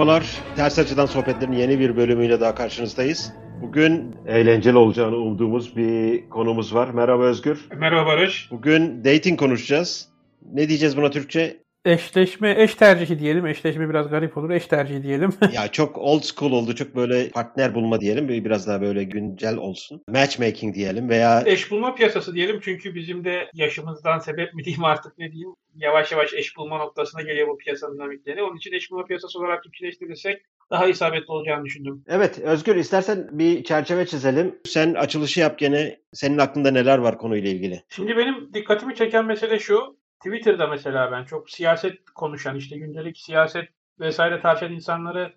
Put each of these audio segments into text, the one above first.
Merhabalar, Ters Açıdan Sohbetlerin yeni bir bölümüyle daha karşınızdayız. Bugün eğlenceli olacağını umduğumuz bir konumuz var. Merhaba Özgür. Merhaba Barış. Bugün dating konuşacağız. Ne diyeceğiz buna Türkçe? Eşleşme, eş tercihi diyelim. Eşleşme biraz garip olur. Eş tercihi diyelim. ya çok old school oldu. Çok böyle partner bulma diyelim. Biraz daha böyle güncel olsun. Matchmaking diyelim veya... Eş bulma piyasası diyelim. Çünkü bizim de yaşımızdan sebep mi diyeyim artık ne diyeyim. Yavaş yavaş eş bulma noktasına geliyor bu piyasa dinamikleri. Onun için eş bulma piyasası olarak Türkçeleştirirsek daha isabetli olacağını düşündüm. Evet Özgür istersen bir çerçeve çizelim. Sen açılışı yap gene. Senin aklında neler var konuyla ilgili? Şimdi benim dikkatimi çeken mesele şu. Twitter'da mesela ben çok siyaset konuşan işte gündelik siyaset vesaire tartışan insanları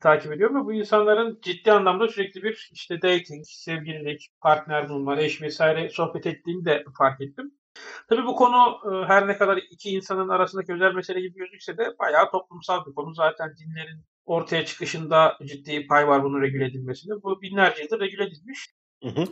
takip ediyorum ve bu insanların ciddi anlamda sürekli bir işte dating, sevgililik, partner bulma, eş vesaire sohbet ettiğini de fark ettim. Tabii bu konu e, her ne kadar iki insanın arasındaki özel mesele gibi gözükse de bayağı toplumsal bir konu. Zaten dinlerin ortaya çıkışında ciddi pay var bunun regüle edilmesinde. Bu binlerce yıldır regüle edilmiş. Hı hı.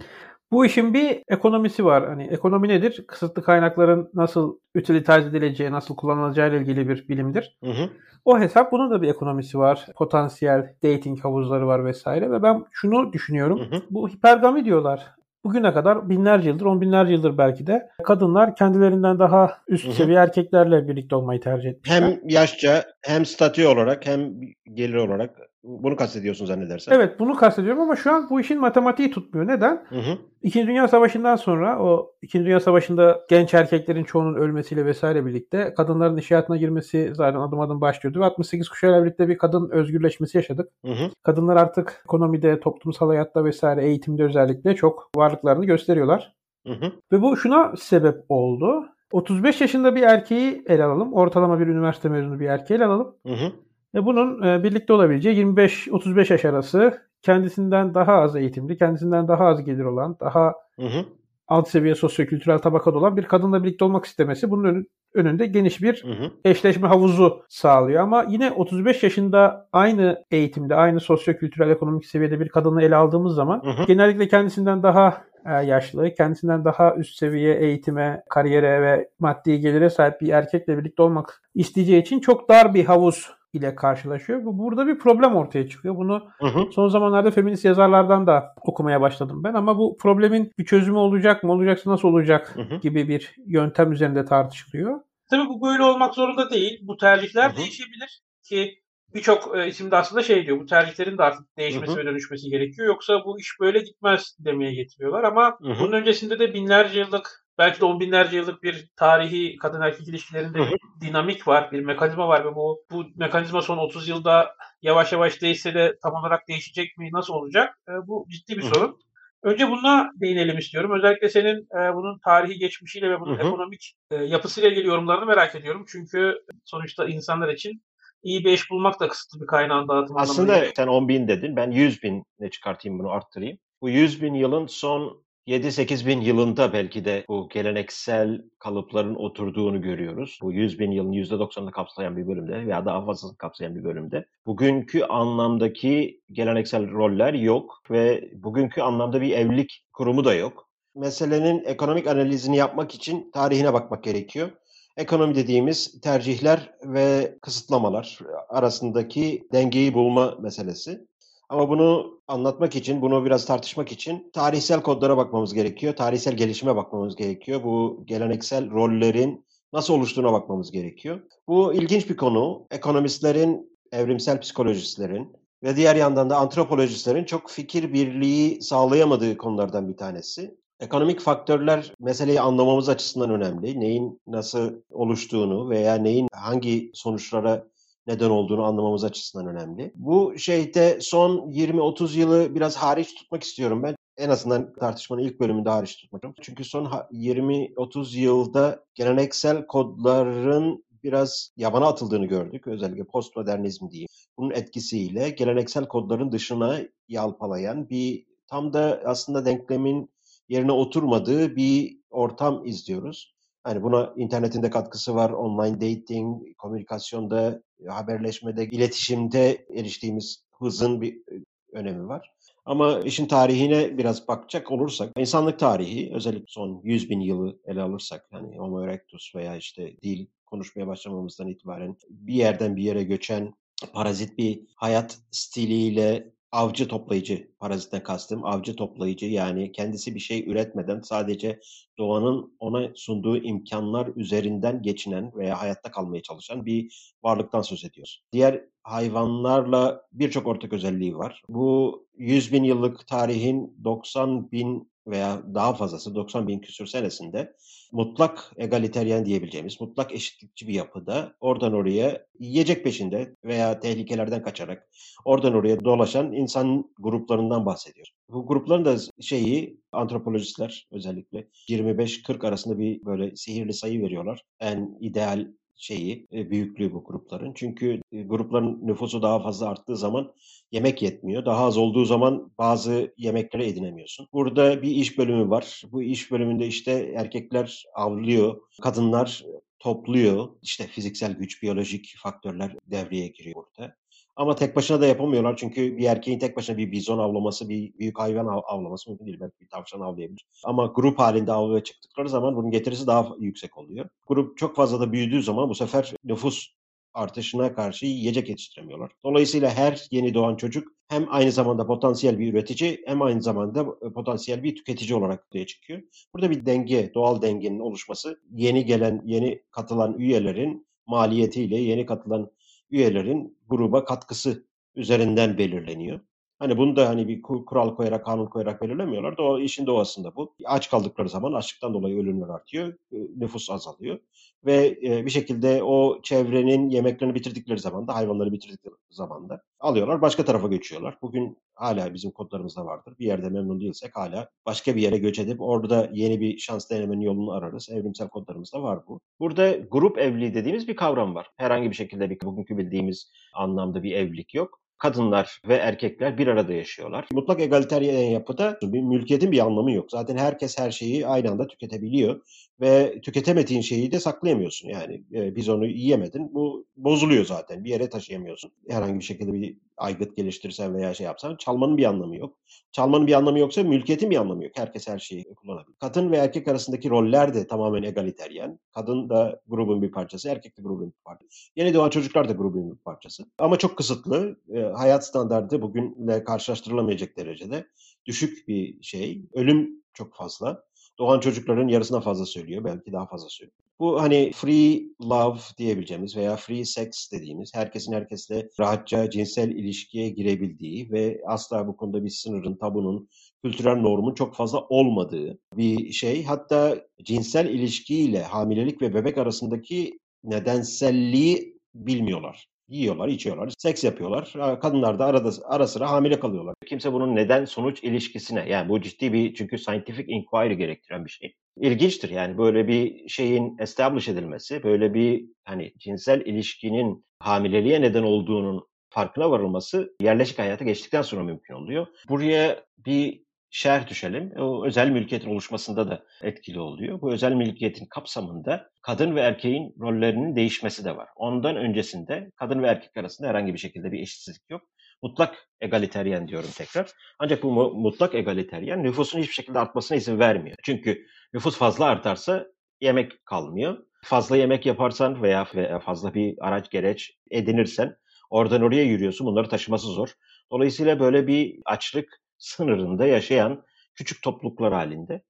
Bu işin bir ekonomisi var. Hani ekonomi nedir? Kısıtlı kaynakların nasıl utilize edileceği, nasıl kullanılacağı ile ilgili bir bilimdir. Hı hı. O hesap bunun da bir ekonomisi var. Potansiyel dating havuzları var vesaire ve ben şunu düşünüyorum. Hı hı. Bu hipergami diyorlar. Bugüne kadar binlerce yıldır, on binlerce yıldır belki de kadınlar kendilerinden daha üst seviye erkeklerle birlikte olmayı tercih etmişler. Hem yaşça hem statü olarak hem gelir olarak bunu kastediyorsun zannedersem. Evet bunu kastediyorum ama şu an bu işin matematiği tutmuyor. Neden? Hı hı. İkinci Dünya Savaşı'ndan sonra o İkinci Dünya Savaşı'nda genç erkeklerin çoğunun ölmesiyle vesaire birlikte kadınların iş hayatına girmesi zaten adım adım başlıyordu. Ve 68 kuşağıyla birlikte bir kadın özgürleşmesi yaşadık. Hı hı. Kadınlar artık ekonomide, toplumsal hayatta vesaire eğitimde özellikle çok varlıklarını gösteriyorlar. Hı hı. Ve bu şuna sebep oldu. 35 yaşında bir erkeği ele alalım. Ortalama bir üniversite mezunu bir erkeği ele alalım. Hı hı. Ve bunun e, birlikte olabileceği 25-35 yaş arası kendisinden daha az eğitimli, kendisinden daha az gelir olan, daha hı hı. alt seviye sosyokültürel tabakada olan bir kadınla birlikte olmak istemesi bunun önünde geniş bir hı hı. eşleşme havuzu sağlıyor. Ama yine 35 yaşında aynı eğitimde, aynı sosyokültürel ekonomik seviyede bir kadını ele aldığımız zaman hı hı. genellikle kendisinden daha e, yaşlı, kendisinden daha üst seviye eğitime, kariyere ve maddi gelire sahip bir erkekle birlikte olmak isteyeceği için çok dar bir havuz ile karşılaşıyor. Bu burada bir problem ortaya çıkıyor. Bunu hı hı. son zamanlarda feminist yazarlardan da okumaya başladım ben ama bu problemin bir çözümü olacak mı? Olacaksa nasıl olacak hı hı. gibi bir yöntem üzerinde tartışılıyor. Tabii bu böyle olmak zorunda değil. Bu tercihler hı hı. değişebilir ki birçok e, isimde aslında şey diyor. Bu tercihlerin de artık değişmesi hı hı. ve dönüşmesi gerekiyor. Yoksa bu iş böyle gitmez demeye getiriyorlar ama hı hı. bunun öncesinde de binlerce yıllık belki de on binlerce yıllık bir tarihi kadın erkek ilişkilerinde bir dinamik var, bir mekanizma var ve bu bu mekanizma son 30 yılda yavaş yavaş değişse de tam olarak değişecek mi, nasıl olacak? E, bu ciddi bir sorun. Önce buna değinelim istiyorum. Özellikle senin e, bunun tarihi geçmişiyle ve bunun hı hı. ekonomik e, yapısıyla ilgili yorumlarını merak ediyorum. Çünkü sonuçta insanlar için iyi bir eş bulmak da kısıtlı bir kaynağın dağıtımı Aslında sen 10 bin dedin. Ben 100 bin ne çıkartayım bunu arttırayım. Bu 100 bin yılın son 7-8 bin yılında belki de bu geleneksel kalıpların oturduğunu görüyoruz. Bu 100 bin yılın %90'ını kapsayan bir bölümde veya daha fazlasını kapsayan bir bölümde. Bugünkü anlamdaki geleneksel roller yok ve bugünkü anlamda bir evlilik kurumu da yok. Meselenin ekonomik analizini yapmak için tarihine bakmak gerekiyor. Ekonomi dediğimiz tercihler ve kısıtlamalar arasındaki dengeyi bulma meselesi. Ama bunu anlatmak için, bunu biraz tartışmak için tarihsel kodlara bakmamız gerekiyor. Tarihsel gelişime bakmamız gerekiyor. Bu geleneksel rollerin nasıl oluştuğuna bakmamız gerekiyor. Bu ilginç bir konu. Ekonomistlerin, evrimsel psikolojistlerin ve diğer yandan da antropolojistlerin çok fikir birliği sağlayamadığı konulardan bir tanesi. Ekonomik faktörler meseleyi anlamamız açısından önemli. Neyin nasıl oluştuğunu veya neyin hangi sonuçlara neden olduğunu anlamamız açısından önemli. Bu şeyde son 20-30 yılı biraz hariç tutmak istiyorum ben. En azından tartışmanın ilk bölümünde hariç tutmak. Çünkü son 20-30 yılda geleneksel kodların biraz yabana atıldığını gördük. Özellikle postmodernizm diyeyim. Bunun etkisiyle geleneksel kodların dışına yalpalayan bir tam da aslında denklemin yerine oturmadığı bir ortam izliyoruz. Hani buna internetin de katkısı var. Online dating, komünikasyonda, haberleşmede, iletişimde eriştiğimiz hızın bir e, önemi var. Ama işin tarihine biraz bakacak olursak, insanlık tarihi özellikle son 100 bin yılı ele alırsak, hani Homo erectus veya işte dil konuşmaya başlamamızdan itibaren bir yerden bir yere göçen parazit bir hayat stiliyle avcı toplayıcı, parazitten kastım avcı toplayıcı yani kendisi bir şey üretmeden sadece doğanın ona sunduğu imkanlar üzerinden geçinen veya hayatta kalmaya çalışan bir varlıktan söz ediyoruz. Diğer hayvanlarla birçok ortak özelliği var. Bu 100 bin yıllık tarihin 90 bin veya daha fazlası 90 bin küsur senesinde mutlak egaliteryen diyebileceğimiz mutlak eşitlikçi bir yapıda oradan oraya yiyecek peşinde veya tehlikelerden kaçarak oradan oraya dolaşan insan gruplarından bahsediyor. Bu grupların da şeyi antropolojistler özellikle 25-40 arasında bir böyle sihirli sayı veriyorlar. En ideal şeyi, e, büyüklüğü bu grupların. Çünkü e, grupların nüfusu daha fazla arttığı zaman yemek yetmiyor. Daha az olduğu zaman bazı yemekleri edinemiyorsun. Burada bir iş bölümü var. Bu iş bölümünde işte erkekler avlıyor, kadınlar topluyor. İşte fiziksel güç, biyolojik faktörler devreye giriyor burada. Ama tek başına da yapamıyorlar çünkü bir erkeğin tek başına bir bizon avlaması, bir büyük hayvan av- avlaması mümkün değil. Belki bir tavşan avlayabilir. Ama grup halinde avluya çıktıkları zaman bunun getirisi daha yüksek oluyor. Grup çok fazla da büyüdüğü zaman bu sefer nüfus artışına karşı yiyecek yetiştiremiyorlar. Dolayısıyla her yeni doğan çocuk hem aynı zamanda potansiyel bir üretici hem aynı zamanda potansiyel bir tüketici olarak ortaya çıkıyor. Burada bir denge, doğal dengenin oluşması yeni gelen, yeni katılan üyelerin maliyetiyle yeni katılan üyelerin gruba katkısı üzerinden belirleniyor. Hani bunu da hani bir kural koyarak, kanun koyarak belirlemiyorlar. Doğa, işin doğasında bu. Aç kaldıkları zaman açlıktan dolayı ölümler artıyor, nüfus azalıyor. Ve bir şekilde o çevrenin yemeklerini bitirdikleri zaman da, hayvanları bitirdikleri zaman da alıyorlar, başka tarafa göçüyorlar. Bugün hala bizim kodlarımızda vardır. Bir yerde memnun değilsek hala başka bir yere göç edip orada yeni bir şans denemenin yolunu ararız. Evrimsel kodlarımızda var bu. Burada grup evliliği dediğimiz bir kavram var. Herhangi bir şekilde bir bugünkü bildiğimiz anlamda bir evlilik yok kadınlar ve erkekler bir arada yaşıyorlar. Mutlak egaliteryen yapıda bir mülkiyetin bir anlamı yok. Zaten herkes her şeyi aynı anda tüketebiliyor ve tüketemediğin şeyi de saklayamıyorsun. Yani e, biz onu yiyemedin. Bu bozuluyor zaten. Bir yere taşıyamıyorsun. Herhangi bir şekilde bir aygıt geliştirsen veya şey yapsan çalmanın bir anlamı yok. Çalmanın bir anlamı yoksa mülkiyetin bir anlamı yok. Herkes her şeyi kullanabilir. Kadın ve erkek arasındaki roller de tamamen egaliteryen. Kadın da grubun bir parçası, erkek de grubun bir parçası. Yeni doğan çocuklar da grubun bir parçası. Ama çok kısıtlı. E, hayat standartı bugünle karşılaştırılamayacak derecede düşük bir şey. Ölüm çok fazla. Doğan çocukların yarısına fazla söylüyor. Belki daha fazla söylüyor. Bu hani free love diyebileceğimiz veya free sex dediğimiz herkesin herkesle rahatça cinsel ilişkiye girebildiği ve asla bu konuda bir sınırın, tabunun, kültürel normun çok fazla olmadığı bir şey. Hatta cinsel ilişkiyle hamilelik ve bebek arasındaki nedenselliği bilmiyorlar. Yiyorlar, içiyorlar, seks yapıyorlar. Kadınlar da arada ara sıra hamile kalıyorlar. Kimse bunun neden sonuç ilişkisine yani bu ciddi bir çünkü scientific inquiry gerektiren bir şey. İlginçtir yani böyle bir şeyin establish edilmesi, böyle bir hani cinsel ilişkinin hamileliğe neden olduğunun farkına varılması yerleşik hayata geçtikten sonra mümkün oluyor. Buraya bir şerh düşelim. O özel mülkiyetin oluşmasında da etkili oluyor. Bu özel mülkiyetin kapsamında kadın ve erkeğin rollerinin değişmesi de var. Ondan öncesinde kadın ve erkek arasında herhangi bir şekilde bir eşitsizlik yok. Mutlak egaliteryen diyorum tekrar. Ancak bu mutlak egaliteryen nüfusun hiçbir şekilde artmasına izin vermiyor. Çünkü nüfus fazla artarsa yemek kalmıyor. Fazla yemek yaparsan veya fazla bir araç gereç edinirsen oradan oraya yürüyorsun. Bunları taşıması zor. Dolayısıyla böyle bir açlık sınırında yaşayan küçük topluluklar halinde.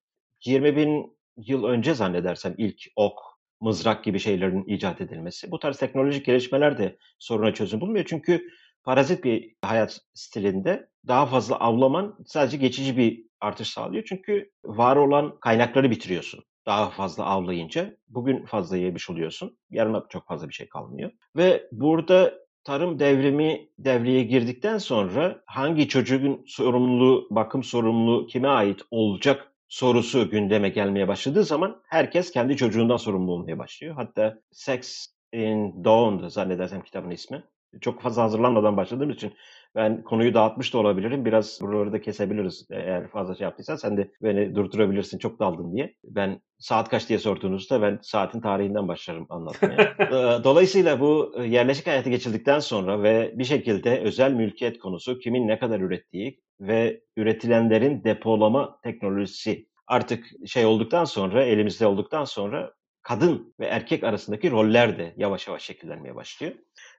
20 bin yıl önce zannedersem ilk ok, mızrak gibi şeylerin icat edilmesi. Bu tarz teknolojik gelişmeler de soruna çözüm bulmuyor. Çünkü parazit bir hayat stilinde daha fazla avlaman sadece geçici bir artış sağlıyor. Çünkü var olan kaynakları bitiriyorsun. Daha fazla avlayınca bugün fazla yemiş oluyorsun. Yarına çok fazla bir şey kalmıyor. Ve burada tarım devrimi devreye girdikten sonra hangi çocuğun sorumluluğu, bakım sorumluluğu kime ait olacak sorusu gündeme gelmeye başladığı zaman herkes kendi çocuğundan sorumlu olmaya başlıyor. Hatta Sex in Dawn'dı zannedersem kitabın ismi. Çok fazla hazırlanmadan başladığım için ben konuyu dağıtmış da olabilirim. Biraz buraları da kesebiliriz. Eğer fazla şey yaptıysan sen de beni durdurabilirsin. Çok daldın diye. Ben saat kaç diye sorduğunuzda ben saatin tarihinden başlarım anlatmaya. Dolayısıyla bu yerleşik hayata geçildikten sonra ve bir şekilde özel mülkiyet konusu kimin ne kadar ürettiği ve üretilenlerin depolama teknolojisi artık şey olduktan sonra elimizde olduktan sonra kadın ve erkek arasındaki roller de yavaş yavaş şekillenmeye başlıyor.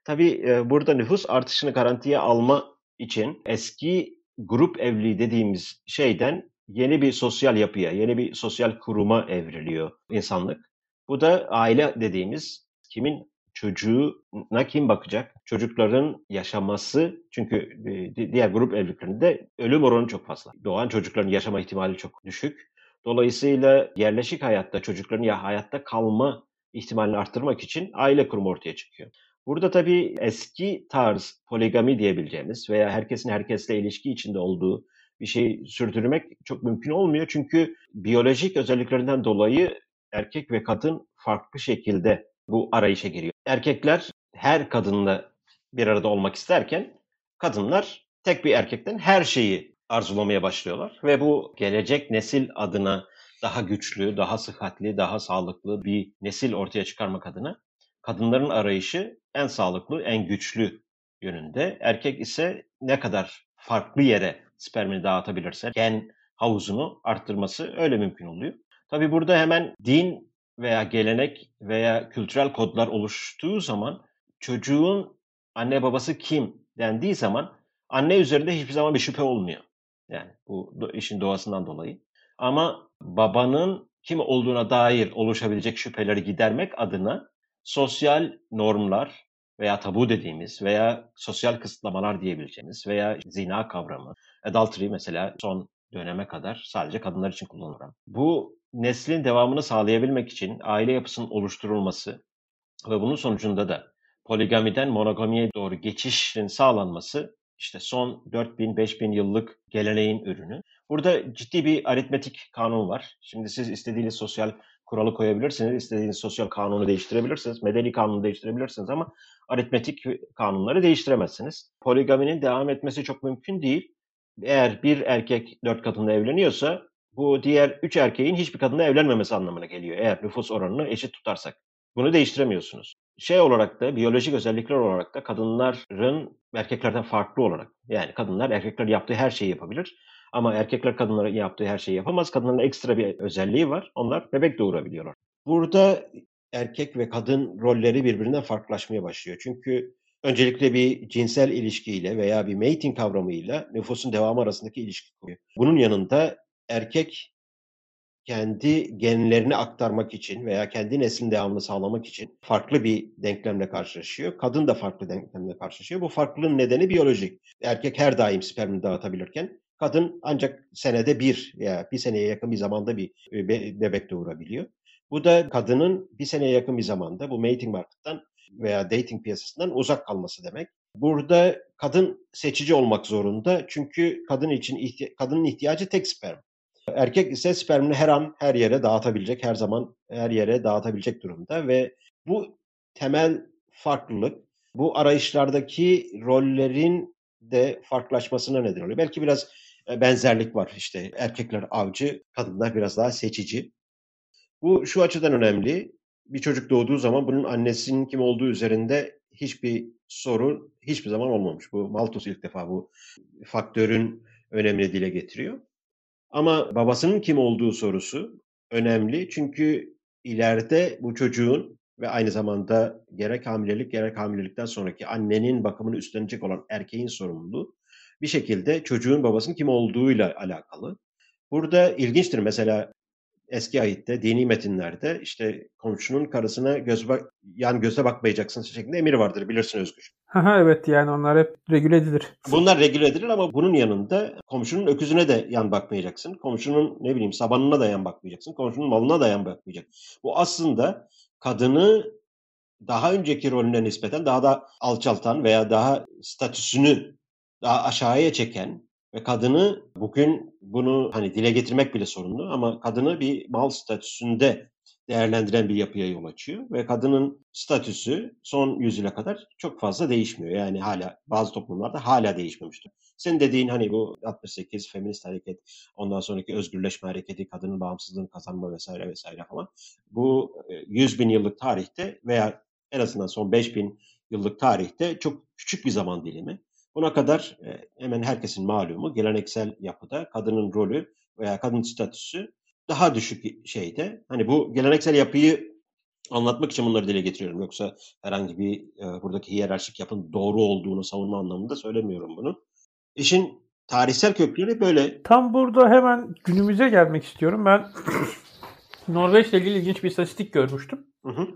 Tabii e, burada nüfus artışını garantiye alma için eski grup evliliği dediğimiz şeyden yeni bir sosyal yapıya, yeni bir sosyal kuruma evriliyor insanlık. Bu da aile dediğimiz kimin çocuğuna kim bakacak? Çocukların yaşaması çünkü e, diğer grup evliliklerinde ölüm oranı çok fazla. Doğan çocukların yaşama ihtimali çok düşük. Dolayısıyla yerleşik hayatta çocukların ya hayatta kalma ihtimalini arttırmak için aile kurumu ortaya çıkıyor. Burada tabii eski tarz poligami diyebileceğimiz veya herkesin herkesle ilişki içinde olduğu bir şey sürdürmek çok mümkün olmuyor. Çünkü biyolojik özelliklerinden dolayı erkek ve kadın farklı şekilde bu arayışa giriyor. Erkekler her kadınla bir arada olmak isterken kadınlar tek bir erkekten her şeyi arzulamaya başlıyorlar ve bu gelecek nesil adına daha güçlü, daha sıhhatli, daha sağlıklı bir nesil ortaya çıkarmak adına kadınların arayışı en sağlıklı, en güçlü yönünde. Erkek ise ne kadar farklı yere spermini dağıtabilirse gen havuzunu arttırması öyle mümkün oluyor. Tabii burada hemen din veya gelenek veya kültürel kodlar oluştuğu zaman çocuğun anne babası kim dendiği zaman anne üzerinde hiçbir zaman bir şüphe olmuyor. Yani bu işin doğasından dolayı. Ama babanın kim olduğuna dair oluşabilecek şüpheleri gidermek adına sosyal normlar veya tabu dediğimiz veya sosyal kısıtlamalar diyebileceğimiz veya zina kavramı, adultery mesela son döneme kadar sadece kadınlar için kullanılan. Bu neslin devamını sağlayabilmek için aile yapısının oluşturulması ve bunun sonucunda da poligamiden monogamiye doğru geçişin sağlanması işte son 4000-5000 yıllık geleneğin ürünü. Burada ciddi bir aritmetik kanun var. Şimdi siz istediğiniz sosyal kuralı koyabilirsiniz, istediğiniz sosyal kanunu değiştirebilirsiniz, medeni kanunu değiştirebilirsiniz ama aritmetik kanunları değiştiremezsiniz. Poligaminin devam etmesi çok mümkün değil. Eğer bir erkek dört kadınla evleniyorsa bu diğer üç erkeğin hiçbir kadınla evlenmemesi anlamına geliyor. Eğer nüfus oranını eşit tutarsak. Bunu değiştiremiyorsunuz. Şey olarak da biyolojik özellikler olarak da kadınların erkeklerden farklı olarak yani kadınlar erkekler yaptığı her şeyi yapabilir. Ama erkekler kadınların yaptığı her şeyi yapamaz. Kadınların ekstra bir özelliği var. Onlar bebek doğurabiliyorlar. Burada erkek ve kadın rolleri birbirinden farklılaşmaya başlıyor. Çünkü öncelikle bir cinsel ilişkiyle veya bir mating kavramıyla nüfusun devamı arasındaki ilişki kuruyor. Bunun yanında erkek kendi genlerini aktarmak için veya kendi neslin devamını sağlamak için farklı bir denklemle karşılaşıyor. Kadın da farklı denklemle karşılaşıyor. Bu farklılığın nedeni biyolojik. Erkek her daim spermini dağıtabilirken kadın ancak senede bir veya bir seneye yakın bir zamanda bir bebek doğurabiliyor. Bu da kadının bir seneye yakın bir zamanda bu mating market'tan veya dating piyasasından uzak kalması demek. Burada kadın seçici olmak zorunda çünkü kadın için ihti- kadının ihtiyacı tek sperm. Erkek ise spermini her an her yere dağıtabilecek, her zaman her yere dağıtabilecek durumda ve bu temel farklılık bu arayışlardaki rollerin de farklılaşmasına neden oluyor. Belki biraz e, benzerlik var işte erkekler avcı, kadınlar biraz daha seçici. Bu şu açıdan önemli. Bir çocuk doğduğu zaman bunun annesinin kim olduğu üzerinde hiçbir sorun hiçbir zaman olmamış. Bu Malthus ilk defa bu faktörün önemli dile getiriyor. Ama babasının kim olduğu sorusu önemli. Çünkü ileride bu çocuğun ve aynı zamanda gerek hamilelik gerek hamilelikten sonraki annenin bakımını üstlenecek olan erkeğin sorumluluğu bir şekilde çocuğun babasının kim olduğuyla alakalı. Burada ilginçtir mesela eski ayitte, dini metinlerde işte komşunun karısına göz bak yan göze bakmayacaksın şeklinde emir vardır bilirsin Özgür. Ha evet yani onlar hep regüle edilir. Bunlar regüle edilir ama bunun yanında komşunun öküzüne de yan bakmayacaksın. Komşunun ne bileyim sabanına da yan bakmayacaksın. Komşunun malına da yan bakmayacaksın. Bu aslında kadını daha önceki rolüne nispeten daha da alçaltan veya daha statüsünü daha aşağıya çeken ve kadını bugün bunu hani dile getirmek bile sorunlu ama kadını bir mal statüsünde değerlendiren bir yapıya yol açıyor ve kadının statüsü son yüzyıla kadar çok fazla değişmiyor. Yani hala bazı toplumlarda hala değişmemiştir. Senin dediğin hani bu 68 feminist hareket, ondan sonraki özgürleşme hareketi, kadının bağımsızlığını kazanma vesaire vesaire falan. Bu 100 e, bin yıllık tarihte veya en azından son 5 bin yıllık tarihte çok küçük bir zaman dilimi. Buna kadar e, hemen herkesin malumu geleneksel yapıda kadının rolü veya kadın statüsü daha düşük şeyde. Hani bu geleneksel yapıyı Anlatmak için bunları dile getiriyorum. Yoksa herhangi bir e, buradaki hiyerarşik yapın doğru olduğunu savunma anlamında söylemiyorum bunu. İşin tarihsel kökleri böyle. Tam burada hemen günümüze gelmek istiyorum. Ben Norveç'le ilgili ilginç bir istatistik görmüştüm. Hı hı.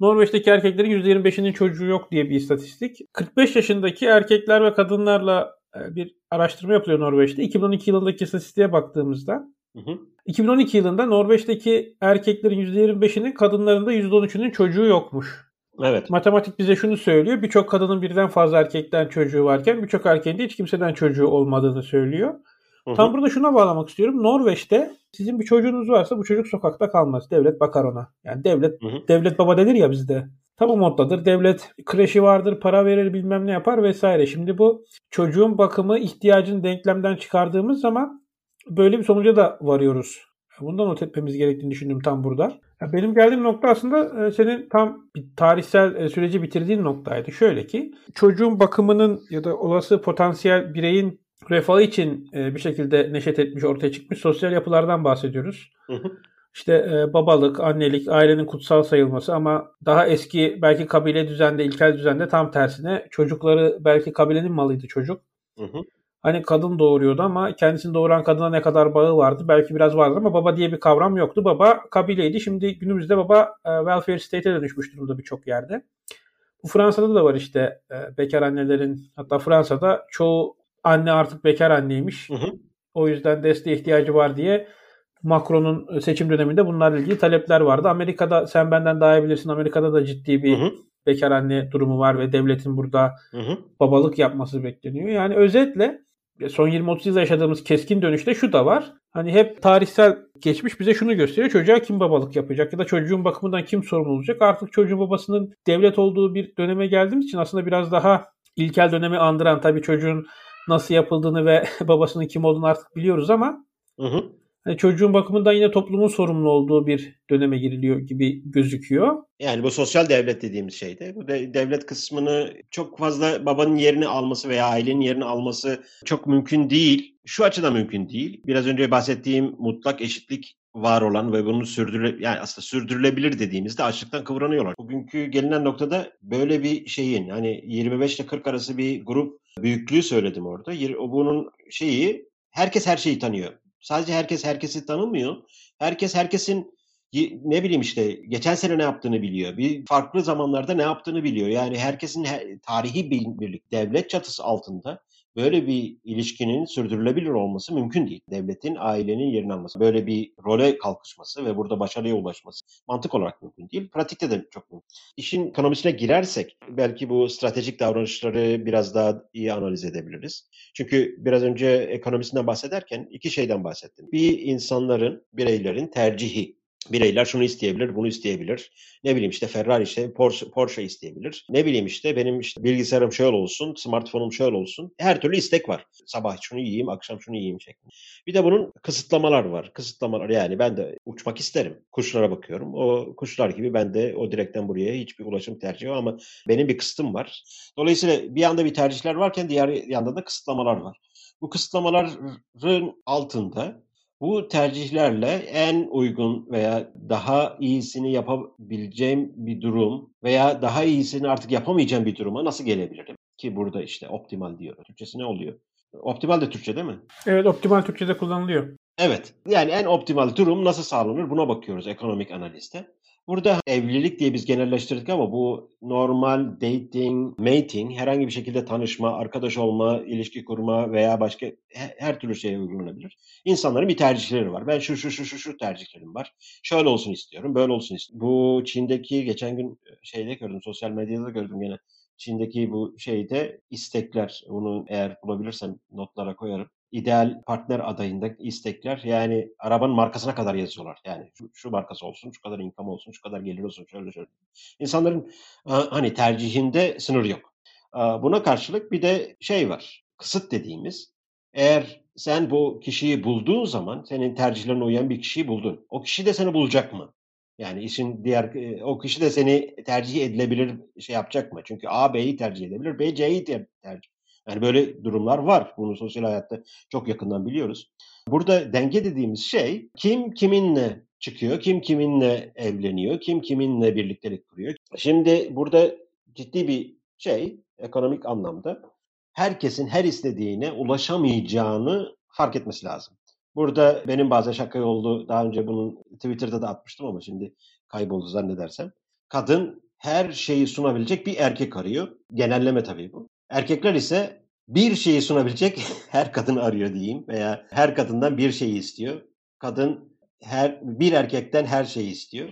Norveç'teki erkeklerin %25'inin çocuğu yok diye bir istatistik. 45 yaşındaki erkekler ve kadınlarla e, bir araştırma yapılıyor Norveç'te. 2012 yılındaki istatistiğe baktığımızda hı hı. 2012 yılında Norveç'teki erkeklerin %25'inin kadınların da %13'ünün çocuğu yokmuş. Evet. Matematik bize şunu söylüyor. Birçok kadının birden fazla erkekten çocuğu varken birçok erkeğin de hiç kimseden çocuğu olmadığını söylüyor. Hı-hı. Tam burada şuna bağlamak istiyorum. Norveç'te sizin bir çocuğunuz varsa bu çocuk sokakta kalmaz. Devlet bakar ona. Yani devlet Hı-hı. devlet baba denir ya bizde. Tam o moddadır. Devlet kreşi vardır, para verir, bilmem ne yapar vesaire. Şimdi bu çocuğun bakımı ihtiyacını denklemden çıkardığımız zaman böyle bir sonuca da varıyoruz. Bundan not etmemiz gerektiğini düşündüm tam burada. Benim geldiğim nokta aslında e, senin tam bir tarihsel e, süreci bitirdiğin noktaydı. Şöyle ki çocuğun bakımının ya da olası potansiyel bireyin refahı için e, bir şekilde neşet etmiş, ortaya çıkmış sosyal yapılardan bahsediyoruz. Hı hı. İşte babalık, annelik, ailenin kutsal sayılması ama daha eski belki kabile düzende, ilkel düzende tam tersine çocukları belki kabilenin malıydı çocuk. Hı hı. Hani kadın doğuruyordu ama kendisini doğuran kadına ne kadar bağı vardı belki biraz vardı ama baba diye bir kavram yoktu. Baba kabileydi. Şimdi günümüzde baba e, welfare state'e dönüşmüş durumda birçok yerde. Bu Fransa'da da var işte e, bekar annelerin hatta Fransa'da çoğu anne artık bekar anneymiş. Hı hı. O yüzden desteğe ihtiyacı var diye Macron'un seçim döneminde bunlarla ilgili talepler vardı. Amerika'da sen benden daha iyi bilirsin Amerika'da da ciddi bir hı hı. bekar anne durumu var ve devletin burada hı hı. babalık yapması bekleniyor. Yani özetle son 20-30 yılda yaşadığımız keskin dönüşte şu da var. Hani hep tarihsel geçmiş bize şunu gösteriyor. Çocuğa kim babalık yapacak ya da çocuğun bakımından kim sorumlu olacak? Artık çocuğun babasının devlet olduğu bir döneme geldiğimiz için aslında biraz daha ilkel dönemi andıran tabii çocuğun nasıl yapıldığını ve babasının kim olduğunu artık biliyoruz ama hı hı. Yani çocuğun bakımından yine toplumun sorumlu olduğu bir döneme giriliyor gibi gözüküyor. Yani bu sosyal devlet dediğimiz şeyde bu de, devlet kısmını çok fazla babanın yerini alması veya ailenin yerini alması çok mümkün değil. Şu açıdan mümkün değil. Biraz önce bahsettiğim mutlak eşitlik var olan ve bunu sürdürüle yani aslında sürdürülebilir dediğimizde açlıktan kıvranıyorlar. Bugünkü gelinen noktada böyle bir şeyin hani 25 ile 40 arası bir grup büyüklüğü söyledim orada. Bunun şeyi herkes her şeyi tanıyor. Sadece herkes herkesi tanımıyor. Herkes herkesin ne bileyim işte geçen sene ne yaptığını biliyor. Bir farklı zamanlarda ne yaptığını biliyor. Yani herkesin tarihi birlik devlet çatısı altında böyle bir ilişkinin sürdürülebilir olması mümkün değil. Devletin ailenin yerini alması, böyle bir role kalkışması ve burada başarıya ulaşması mantık olarak mümkün değil. Pratikte de çok mümkün. İşin ekonomisine girersek belki bu stratejik davranışları biraz daha iyi analiz edebiliriz. Çünkü biraz önce ekonomisinden bahsederken iki şeyden bahsettim. Bir insanların, bireylerin tercihi bireyler şunu isteyebilir, bunu isteyebilir. Ne bileyim işte Ferrari işte Porsche, Porsche isteyebilir. Ne bileyim işte benim işte bilgisayarım şöyle olsun, smartphone'um şöyle olsun. Her türlü istek var. Sabah şunu yiyeyim, akşam şunu yiyeyim şeklinde. Bir de bunun kısıtlamalar var. Kısıtlamalar yani ben de uçmak isterim. Kuşlara bakıyorum. O kuşlar gibi ben de o direkten buraya hiçbir ulaşım tercihi var ama benim bir kısıtım var. Dolayısıyla bir yanda bir tercihler varken diğer yanda da kısıtlamalar var. Bu kısıtlamaların altında bu tercihlerle en uygun veya daha iyisini yapabileceğim bir durum veya daha iyisini artık yapamayacağım bir duruma nasıl gelebilirim? Ki burada işte optimal diyor. Türkçesi ne oluyor? Optimal de Türkçe değil mi? Evet optimal Türkçe'de kullanılıyor. Evet. Yani en optimal durum nasıl sağlanır buna bakıyoruz ekonomik analizde. Burada evlilik diye biz genelleştirdik ama bu normal dating, mating, herhangi bir şekilde tanışma, arkadaş olma, ilişki kurma veya başka her türlü şeye uygulanabilir. İnsanların bir tercihleri var. Ben şu şu şu şu şu tercihlerim var. Şöyle olsun istiyorum, böyle olsun istiyorum. Bu Çin'deki geçen gün şeyde gördüm, sosyal medyada gördüm gene. Çin'deki bu şeyde istekler, bunu eğer bulabilirsem notlara koyarım ideal partner adayında istekler yani arabanın markasına kadar yazıyorlar. Yani şu, şu markası olsun, şu kadar income olsun, şu kadar gelir olsun, şöyle şöyle. İnsanların hani tercihinde sınır yok. Buna karşılık bir de şey var. Kısıt dediğimiz. Eğer sen bu kişiyi bulduğun zaman senin tercihlerine uyan bir kişiyi buldun. O kişi de seni bulacak mı? Yani işin diğer o kişi de seni tercih edilebilir şey yapacak mı? Çünkü A B'yi tercih edebilir, B C'yi tercih yani böyle durumlar var. Bunu sosyal hayatta çok yakından biliyoruz. Burada denge dediğimiz şey kim kiminle çıkıyor, kim kiminle evleniyor, kim kiminle birliktelik kuruyor. Şimdi burada ciddi bir şey ekonomik anlamda herkesin her istediğine ulaşamayacağını fark etmesi lazım. Burada benim bazen şaka oldu. Daha önce bunun Twitter'da da atmıştım ama şimdi kayboldu zannedersem. Kadın her şeyi sunabilecek bir erkek arıyor. Genelleme tabii bu. Erkekler ise bir şeyi sunabilecek her kadın arıyor diyeyim veya her kadından bir şeyi istiyor. Kadın her bir erkekten her şeyi istiyor.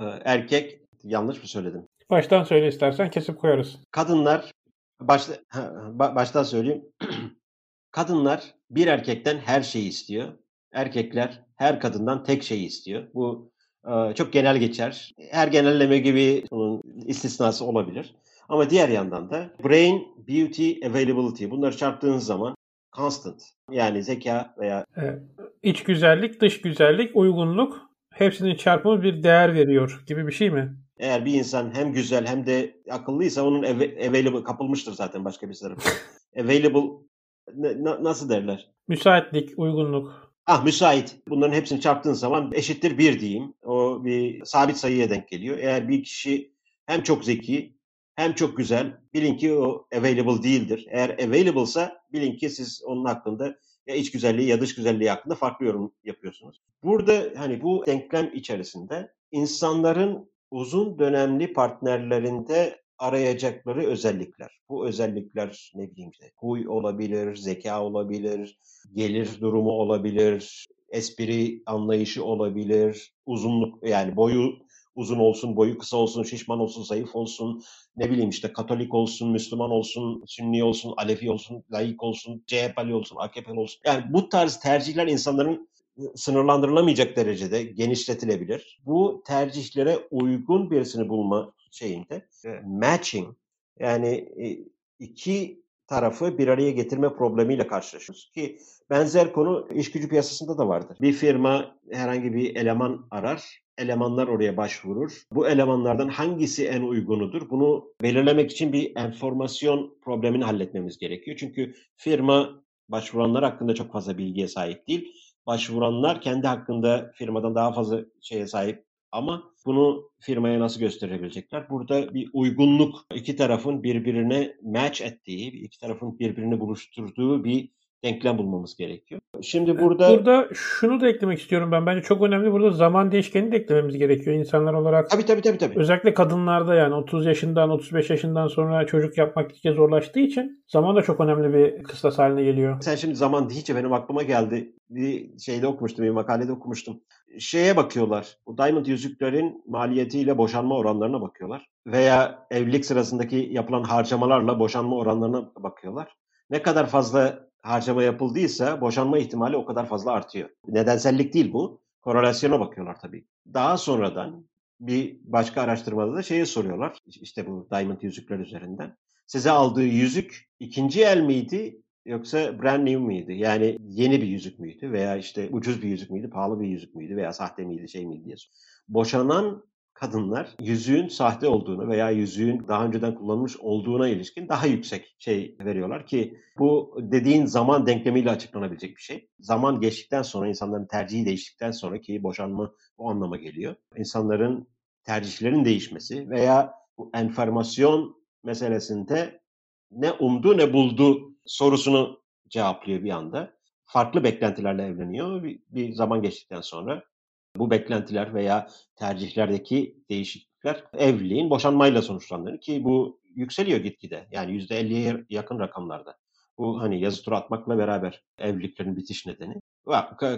Ee, erkek yanlış mı söyledim? Baştan söyle istersen kesip koyarız. Kadınlar başta baştan söyleyeyim. Kadınlar bir erkekten her şeyi istiyor. Erkekler her kadından tek şeyi istiyor. Bu e, çok genel geçer. Her genelleme gibi bunun istisnası olabilir. Ama diğer yandan da brain, beauty, availability bunları çarptığınız zaman constant yani zeka veya evet. iç güzellik, dış güzellik, uygunluk hepsinin çarpımı bir değer veriyor gibi bir şey mi? Eğer bir insan hem güzel hem de akıllıysa onun available kapılmıştır zaten başka bir tarafı. available na, nasıl derler? Müsaitlik, uygunluk. Ah müsait. Bunların hepsini çarptığın zaman eşittir bir diyeyim. O bir sabit sayıya denk geliyor. Eğer bir kişi hem çok zeki hem çok güzel bilin ki o available değildir. Eğer available'sa bilin ki siz onun hakkında ya iç güzelliği ya dış güzelliği hakkında farklı yorum yapıyorsunuz. Burada hani bu denklem içerisinde insanların uzun dönemli partnerlerinde arayacakları özellikler. Bu özellikler ne bileyim işte huy olabilir, zeka olabilir, gelir durumu olabilir, espri anlayışı olabilir, uzunluk yani boyu uzun olsun, boyu kısa olsun, şişman olsun, zayıf olsun, ne bileyim işte Katolik olsun, Müslüman olsun, Sünni olsun, Alefi olsun, laik olsun, CHP'li olsun, AKP'li olsun. Yani bu tarz tercihler insanların sınırlandırılamayacak derecede genişletilebilir. Bu tercihlere uygun birisini bulma şeyinde e, matching yani e, iki tarafı bir araya getirme problemiyle karşılaşıyoruz ki benzer konu iş gücü piyasasında da vardır. Bir firma herhangi bir eleman arar, elemanlar oraya başvurur. Bu elemanlardan hangisi en uygunudur? Bunu belirlemek için bir enformasyon problemini halletmemiz gerekiyor. Çünkü firma başvuranlar hakkında çok fazla bilgiye sahip değil. Başvuranlar kendi hakkında firmadan daha fazla şeye sahip ama bunu firmaya nasıl gösterebilecekler? Burada bir uygunluk, iki tarafın birbirine match ettiği, iki tarafın birbirini buluşturduğu bir denklem bulmamız gerekiyor. Şimdi burada... Burada şunu da eklemek istiyorum ben. Bence çok önemli burada zaman değişkeni de eklememiz gerekiyor insanlar olarak. Tabii tabii tabii. tabii. Özellikle kadınlarda yani 30 yaşından 35 yaşından sonra çocuk yapmak iyice zorlaştığı için zaman da çok önemli bir kıstas haline geliyor. Sen şimdi zaman deyince benim aklıma geldi. Bir şeyde okumuştum, bir makalede okumuştum. Şeye bakıyorlar. Bu diamond yüzüklerin maliyetiyle boşanma oranlarına bakıyorlar. Veya evlilik sırasındaki yapılan harcamalarla boşanma oranlarına bakıyorlar. Ne kadar fazla harcama yapıldıysa boşanma ihtimali o kadar fazla artıyor. Nedensellik değil bu. Korelasyona bakıyorlar tabii. Daha sonradan bir başka araştırmada da şeye soruyorlar. İşte bu diamond yüzükler üzerinden. Size aldığı yüzük ikinci el miydi yoksa brand new miydi? Yani yeni bir yüzük müydü veya işte ucuz bir yüzük müydü, pahalı bir yüzük müydü veya sahte miydi, şey miydi diye. Boşanan kadınlar yüzüğün sahte olduğunu veya yüzüğün daha önceden kullanılmış olduğuna ilişkin daha yüksek şey veriyorlar ki bu dediğin zaman denklemiyle açıklanabilecek bir şey. Zaman geçtikten sonra insanların tercihi değiştikten sonra ki boşanma bu anlama geliyor. İnsanların tercihlerin değişmesi veya bu enformasyon meselesinde ne umdu ne buldu sorusunu cevaplıyor bir anda. Farklı beklentilerle evleniyor bir, bir zaman geçtikten sonra bu beklentiler veya tercihlerdeki değişiklikler evliliğin boşanmayla sonuçlandığını ki bu yükseliyor gitgide. Yani %50'ye yakın rakamlarda. Bu hani yazı tura atmakla beraber evliliklerin bitiş nedeni.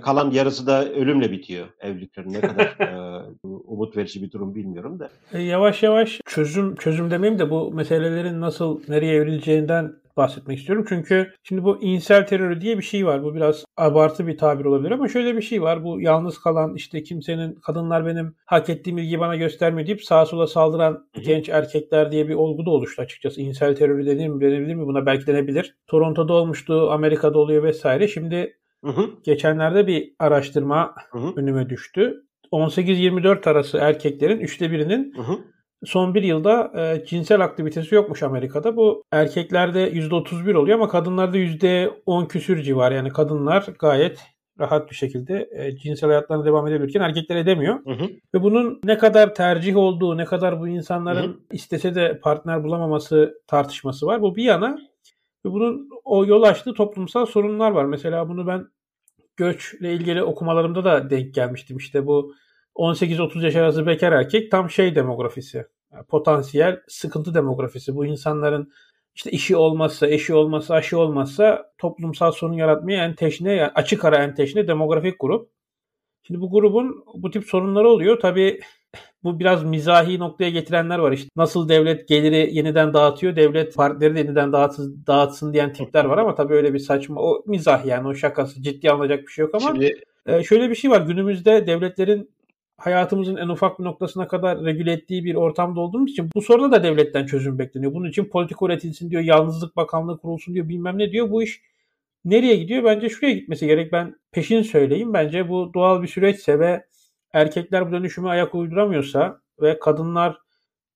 Kalan yarısı da ölümle bitiyor evliliklerin. Ne kadar e, umut verici bir durum bilmiyorum da. E, yavaş yavaş çözüm çözüm demeyeyim de bu meselelerin nasıl nereye evrileceğinden bahsetmek istiyorum. Çünkü şimdi bu insel terörü diye bir şey var. Bu biraz abartı bir tabir olabilir ama şöyle bir şey var. Bu yalnız kalan işte kimsenin kadınlar benim hak ettiğim ilgiyi bana göstermiyor deyip sağa sola saldıran genç erkekler diye bir olgu da oluştu açıkçası. İnsel terörü denir mi denebilir mi? Buna belki denebilir. Toronto'da olmuştu, Amerika'da oluyor vesaire. Şimdi Hı hı. Geçenlerde bir araştırma hı hı. önüme düştü. 18-24 arası erkeklerin üçte birinin hı hı son bir yılda e, cinsel aktivitesi yokmuş Amerika'da. Bu erkeklerde %31 oluyor ama kadınlarda %10 küsür civar. Yani kadınlar gayet rahat bir şekilde e, cinsel hayatlarına devam edebilirken erkekler edemiyor. Hı hı. Ve bunun ne kadar tercih olduğu, ne kadar bu insanların hı hı. istese de partner bulamaması tartışması var. Bu bir yana ve bunun o yol açtığı toplumsal sorunlar var. Mesela bunu ben göçle ilgili okumalarımda da denk gelmiştim. İşte bu 18-30 yaş arası bekar erkek tam şey demografisi. Potansiyel sıkıntı demografisi. Bu insanların işte işi olmazsa, eşi olmazsa, aşı olmazsa toplumsal sorun yaratmaya en teşne, yani açık ara en teşne demografik grup. Şimdi bu grubun bu tip sorunları oluyor. Tabii bu biraz mizahi noktaya getirenler var. İşte nasıl devlet geliri yeniden dağıtıyor, devlet partileri de yeniden dağıtsın, dağıtsın diyen tipler var ama tabii öyle bir saçma, o mizah yani o şakası ciddi alınacak bir şey yok ama Şimdi... e, şöyle bir şey var. Günümüzde devletlerin hayatımızın en ufak bir noktasına kadar regüle ettiği bir ortamda olduğumuz için bu soruna da devletten çözüm bekleniyor. Bunun için politika üretilsin diyor, yalnızlık bakanlığı kurulsun diyor, bilmem ne diyor. Bu iş nereye gidiyor? Bence şuraya gitmesi gerek. Ben peşin söyleyeyim. Bence bu doğal bir süreçse ve erkekler bu dönüşüme ayak uyduramıyorsa ve kadınlar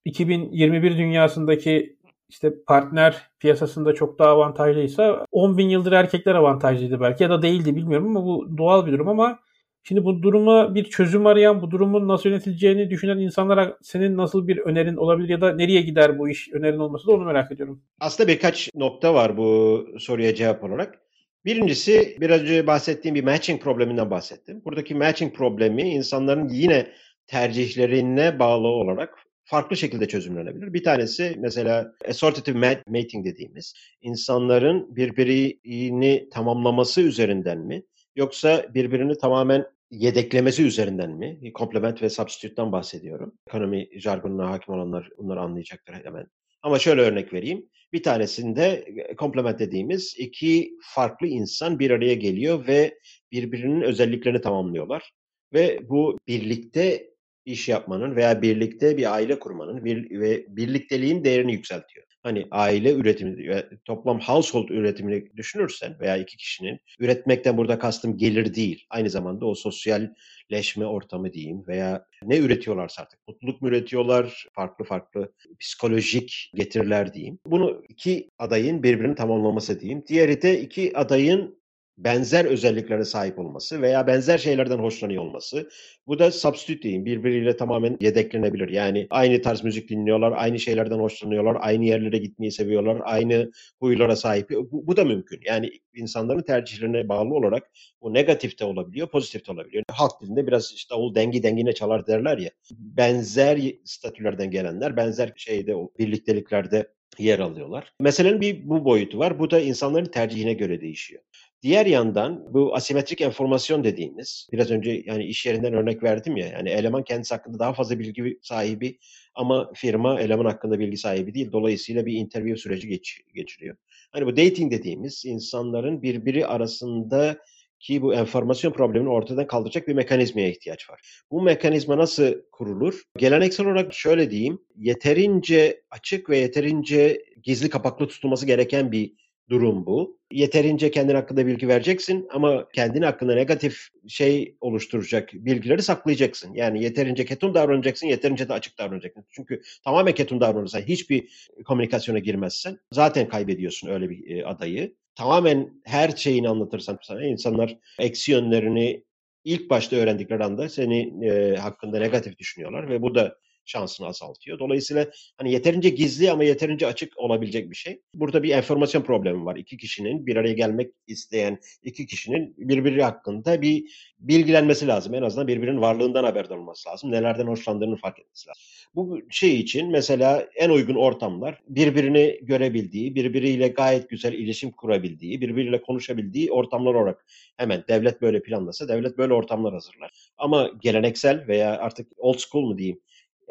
2021 dünyasındaki işte partner piyasasında çok daha avantajlıysa 10 bin yıldır erkekler avantajlıydı belki ya da değildi bilmiyorum ama bu doğal bir durum ama Şimdi bu duruma bir çözüm arayan, bu durumun nasıl yönetileceğini düşünen insanlara senin nasıl bir önerin olabilir ya da nereye gider bu iş önerin olması da onu merak ediyorum. Aslında birkaç nokta var bu soruya cevap olarak. Birincisi biraz önce bahsettiğim bir matching probleminden bahsettim. Buradaki matching problemi insanların yine tercihlerine bağlı olarak farklı şekilde çözümlenebilir. Bir tanesi mesela assortative mating dediğimiz insanların birbirini tamamlaması üzerinden mi yoksa birbirini tamamen yedeklemesi üzerinden mi? Komplement ve substitute'dan bahsediyorum. Ekonomi jargonuna hakim olanlar bunları anlayacaktır hemen. Ama şöyle örnek vereyim. Bir tanesinde komplement dediğimiz iki farklı insan bir araya geliyor ve birbirinin özelliklerini tamamlıyorlar. Ve bu birlikte iş yapmanın veya birlikte bir aile kurmanın bir, ve birlikteliğin değerini yükseltiyor hani aile üretimi, toplam household üretimini düşünürsen veya iki kişinin üretmekten burada kastım gelir değil. Aynı zamanda o sosyalleşme ortamı diyeyim veya ne üretiyorlarsa artık mutluluk mu üretiyorlar, farklı farklı psikolojik getiriler diyeyim. Bunu iki adayın birbirini tamamlaması diyeyim. Diğeri de iki adayın benzer özelliklere sahip olması veya benzer şeylerden hoşlanıyor olması. Bu da substitute diyeyim. Birbiriyle tamamen yedeklenebilir. Yani aynı tarz müzik dinliyorlar, aynı şeylerden hoşlanıyorlar, aynı yerlere gitmeyi seviyorlar, aynı huylara sahip. Bu, bu da mümkün. Yani insanların tercihlerine bağlı olarak bu negatif de olabiliyor, pozitif de olabiliyor. Halk dilinde biraz işte davul dengi dengine çalar derler ya. Benzer statülerden gelenler, benzer şeyde o birlikteliklerde yer alıyorlar. Meselenin bir bu boyutu var. Bu da insanların tercihine göre değişiyor. Diğer yandan bu asimetrik enformasyon dediğimiz, biraz önce yani iş yerinden örnek verdim ya, yani eleman kendisi hakkında daha fazla bilgi sahibi ama firma eleman hakkında bilgi sahibi değil. Dolayısıyla bir interview süreci geç, geçiriyor. Hani bu dating dediğimiz insanların birbiri arasında ki bu enformasyon problemini ortadan kaldıracak bir mekanizmaya ihtiyaç var. Bu mekanizma nasıl kurulur? Geleneksel olarak şöyle diyeyim, yeterince açık ve yeterince gizli kapaklı tutulması gereken bir durum bu. Yeterince kendin hakkında bilgi vereceksin ama kendin hakkında negatif şey oluşturacak bilgileri saklayacaksın. Yani yeterince ketum davranacaksın, yeterince de açık davranacaksın. Çünkü tamamen ketum davranırsan, hiçbir komünikasyona girmezsen zaten kaybediyorsun öyle bir e, adayı. Tamamen her şeyini anlatırsan sana insanlar eksi yönlerini ilk başta öğrendikleri anda seni e, hakkında negatif düşünüyorlar ve bu da şansını azaltıyor. Dolayısıyla hani yeterince gizli ama yeterince açık olabilecek bir şey. Burada bir enformasyon problemi var. İki kişinin bir araya gelmek isteyen iki kişinin birbiri hakkında bir bilgilenmesi lazım. En azından birbirinin varlığından haberdar olması lazım. Nelerden hoşlandığını fark etmesi lazım. Bu şey için mesela en uygun ortamlar birbirini görebildiği, birbiriyle gayet güzel iletişim kurabildiği, birbiriyle konuşabildiği ortamlar olarak hemen devlet böyle planlasa devlet böyle ortamlar hazırlar. Ama geleneksel veya artık old school mu diyeyim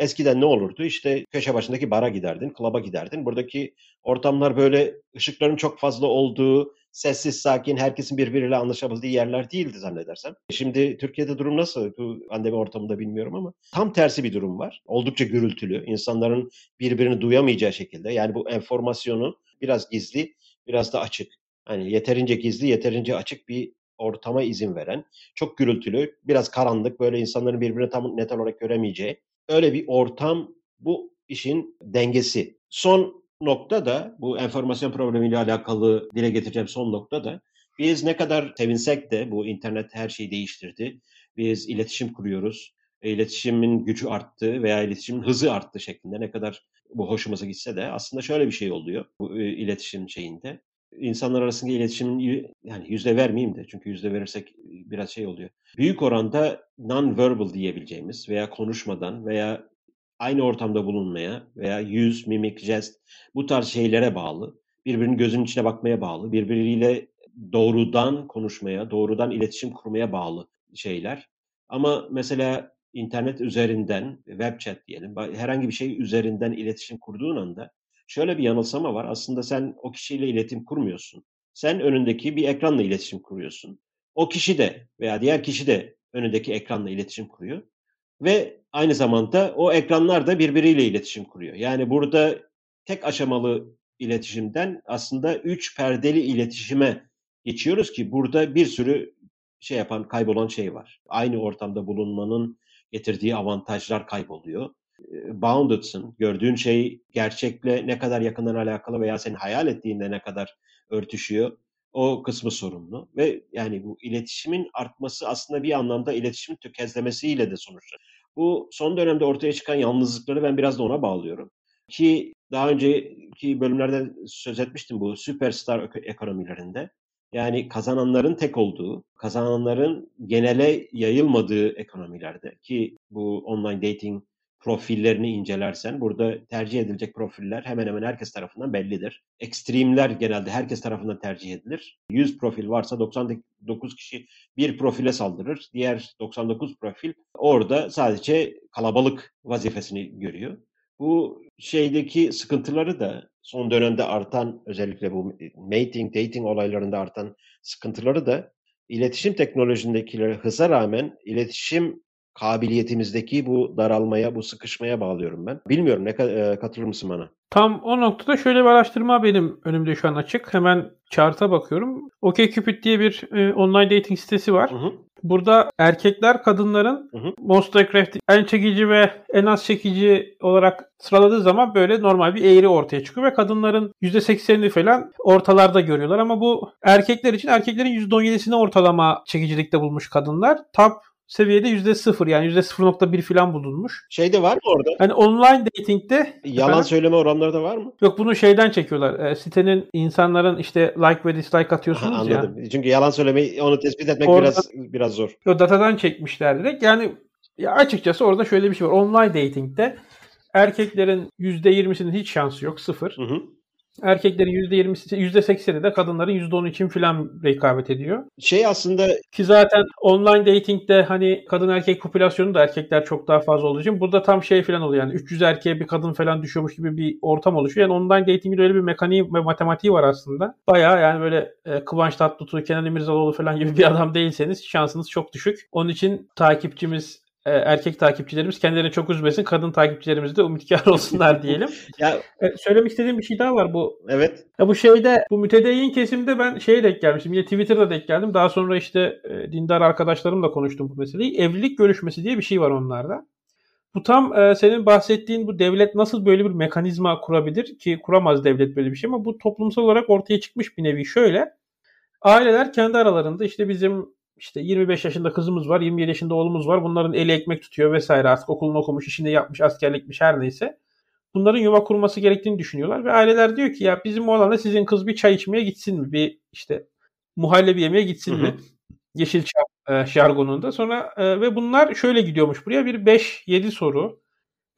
Eskiden ne olurdu? İşte köşe başındaki bara giderdin, klaba giderdin. Buradaki ortamlar böyle ışıkların çok fazla olduğu, sessiz, sakin, herkesin birbiriyle anlaşabildiği yerler değildi zannedersem. Şimdi Türkiye'de durum nasıl? Bu pandemi ortamında bilmiyorum ama tam tersi bir durum var. Oldukça gürültülü. İnsanların birbirini duyamayacağı şekilde. Yani bu enformasyonu biraz gizli, biraz da açık. Hani yeterince gizli, yeterince açık bir ortama izin veren, çok gürültülü, biraz karanlık, böyle insanların birbirini tam net olarak göremeyeceği öyle bir ortam bu işin dengesi. Son nokta da bu enformasyon problemiyle alakalı dile getireceğim son nokta da Biz ne kadar sevinsek de bu internet her şeyi değiştirdi. Biz iletişim kuruyoruz. İletişimin gücü arttı veya iletişimin hızı arttı şeklinde ne kadar bu hoşumuza gitse de aslında şöyle bir şey oluyor bu e, iletişim şeyinde. İnsanlar arasında iletişimin yani yüzde vermeyeyim de çünkü yüzde verirsek biraz şey oluyor. Büyük oranda non-verbal diyebileceğimiz veya konuşmadan veya aynı ortamda bulunmaya veya yüz, mimik, jest bu tarz şeylere bağlı. Birbirinin gözünün içine bakmaya bağlı. Birbiriyle doğrudan konuşmaya, doğrudan iletişim kurmaya bağlı şeyler. Ama mesela internet üzerinden, web chat diyelim, herhangi bir şey üzerinden iletişim kurduğun anda şöyle bir yanılsama var. Aslında sen o kişiyle iletişim kurmuyorsun. Sen önündeki bir ekranla iletişim kuruyorsun. O kişi de veya diğer kişi de önündeki ekranla iletişim kuruyor. Ve aynı zamanda o ekranlar da birbiriyle iletişim kuruyor. Yani burada tek aşamalı iletişimden aslında üç perdeli iletişime geçiyoruz ki burada bir sürü şey yapan, kaybolan şey var. Aynı ortamda bulunmanın getirdiği avantajlar kayboluyor. Boundeds'ın, gördüğün şey gerçekle ne kadar yakından alakalı veya senin hayal ettiğinde ne kadar örtüşüyor o kısmı sorumlu. Ve yani bu iletişimin artması aslında bir anlamda iletişimin tökezlemesiyle de sonuçta. Bu son dönemde ortaya çıkan yalnızlıkları ben biraz da ona bağlıyorum. Ki daha önceki bölümlerde söz etmiştim bu süperstar ekonomilerinde. Yani kazananların tek olduğu, kazananların genele yayılmadığı ekonomilerde ki bu online dating profillerini incelersen burada tercih edilecek profiller hemen hemen herkes tarafından bellidir. Ekstremler genelde herkes tarafından tercih edilir. 100 profil varsa 99 kişi bir profile saldırır. Diğer 99 profil orada sadece kalabalık vazifesini görüyor. Bu şeydeki sıkıntıları da son dönemde artan özellikle bu mating, dating olaylarında artan sıkıntıları da iletişim teknolojisindeki hıza rağmen iletişim kabiliyetimizdeki bu daralmaya, bu sıkışmaya bağlıyorum ben. Bilmiyorum ne e, katılır mısın bana? Tam o noktada şöyle bir araştırma benim önümde şu an açık. Hemen chart'a bakıyorum. OkCupid diye bir e, online dating sitesi var. Hı hı. Burada erkekler kadınların hı hı. Attractive en çekici ve en az çekici olarak sıraladığı zaman böyle normal bir eğri ortaya çıkıyor ve kadınların %80'ini falan ortalarda görüyorlar ama bu erkekler için erkeklerin %17'sini ortalama çekicilikte bulmuş kadınlar. Top seviyede %0 yani %0.1 falan bulunmuş. Şey de var mı orada? Hani online dating'de yalan efendim, söyleme oranları da var mı? Yok bunu şeyden çekiyorlar. E, sitenin insanların işte like ve dislike atıyorsunuz ha, anladım. ya. Çünkü yalan söylemeyi onu tespit etmek orada, biraz biraz zor. Yo datadan çekmişler direkt. Yani ya açıkçası orada şöyle bir şey var. Online dating'de erkeklerin %20'sinin hiç şansı yok. Sıfır. Hı hı. Erkeklerin %20'si, %80'i de kadınların %10'u için filan rekabet ediyor. Şey aslında... Ki zaten online datingde hani kadın erkek popülasyonu da erkekler çok daha fazla olduğu için burada tam şey filan oluyor. Yani 300 erkeğe bir kadın falan düşüyormuş gibi bir ortam oluşuyor. Yani online datingin öyle bir mekaniği ve matematiği var aslında. Bayağı yani böyle e, Kıvanç Tatlıtuğ, Kenan İmirzalıoğlu falan gibi bir adam değilseniz şansınız çok düşük. Onun için takipçimiz e, erkek takipçilerimiz kendilerini çok üzmesin. Kadın takipçilerimiz de ümitkar olsunlar diyelim. ya e, söylemek istediğim bir şey daha var bu. Evet. Ya bu şeyde bu mütedeyyin kesimde ben şeye denk gelmiştim. Yine Twitter'da denk geldim. Daha sonra işte e, dindar arkadaşlarımla konuştum bu meseleyi. Evlilik görüşmesi diye bir şey var onlarda. Bu tam e, senin bahsettiğin bu devlet nasıl böyle bir mekanizma kurabilir ki kuramaz devlet böyle bir şey ama bu toplumsal olarak ortaya çıkmış bir nevi şöyle. Aileler kendi aralarında işte bizim işte 25 yaşında kızımız var, 27 yaşında oğlumuz var. Bunların eli ekmek tutuyor vesaire artık okulunu okumuş, işini yapmış, askerlikmiş her neyse. Bunların yuva kurması gerektiğini düşünüyorlar ve aileler diyor ki ya bizim oğlanla sizin kız bir çay içmeye gitsin mi? Bir işte muhallebi yemeye gitsin mi? Yeşil e, jargonunda. Sonra e, ve bunlar şöyle gidiyormuş buraya bir 5-7 soru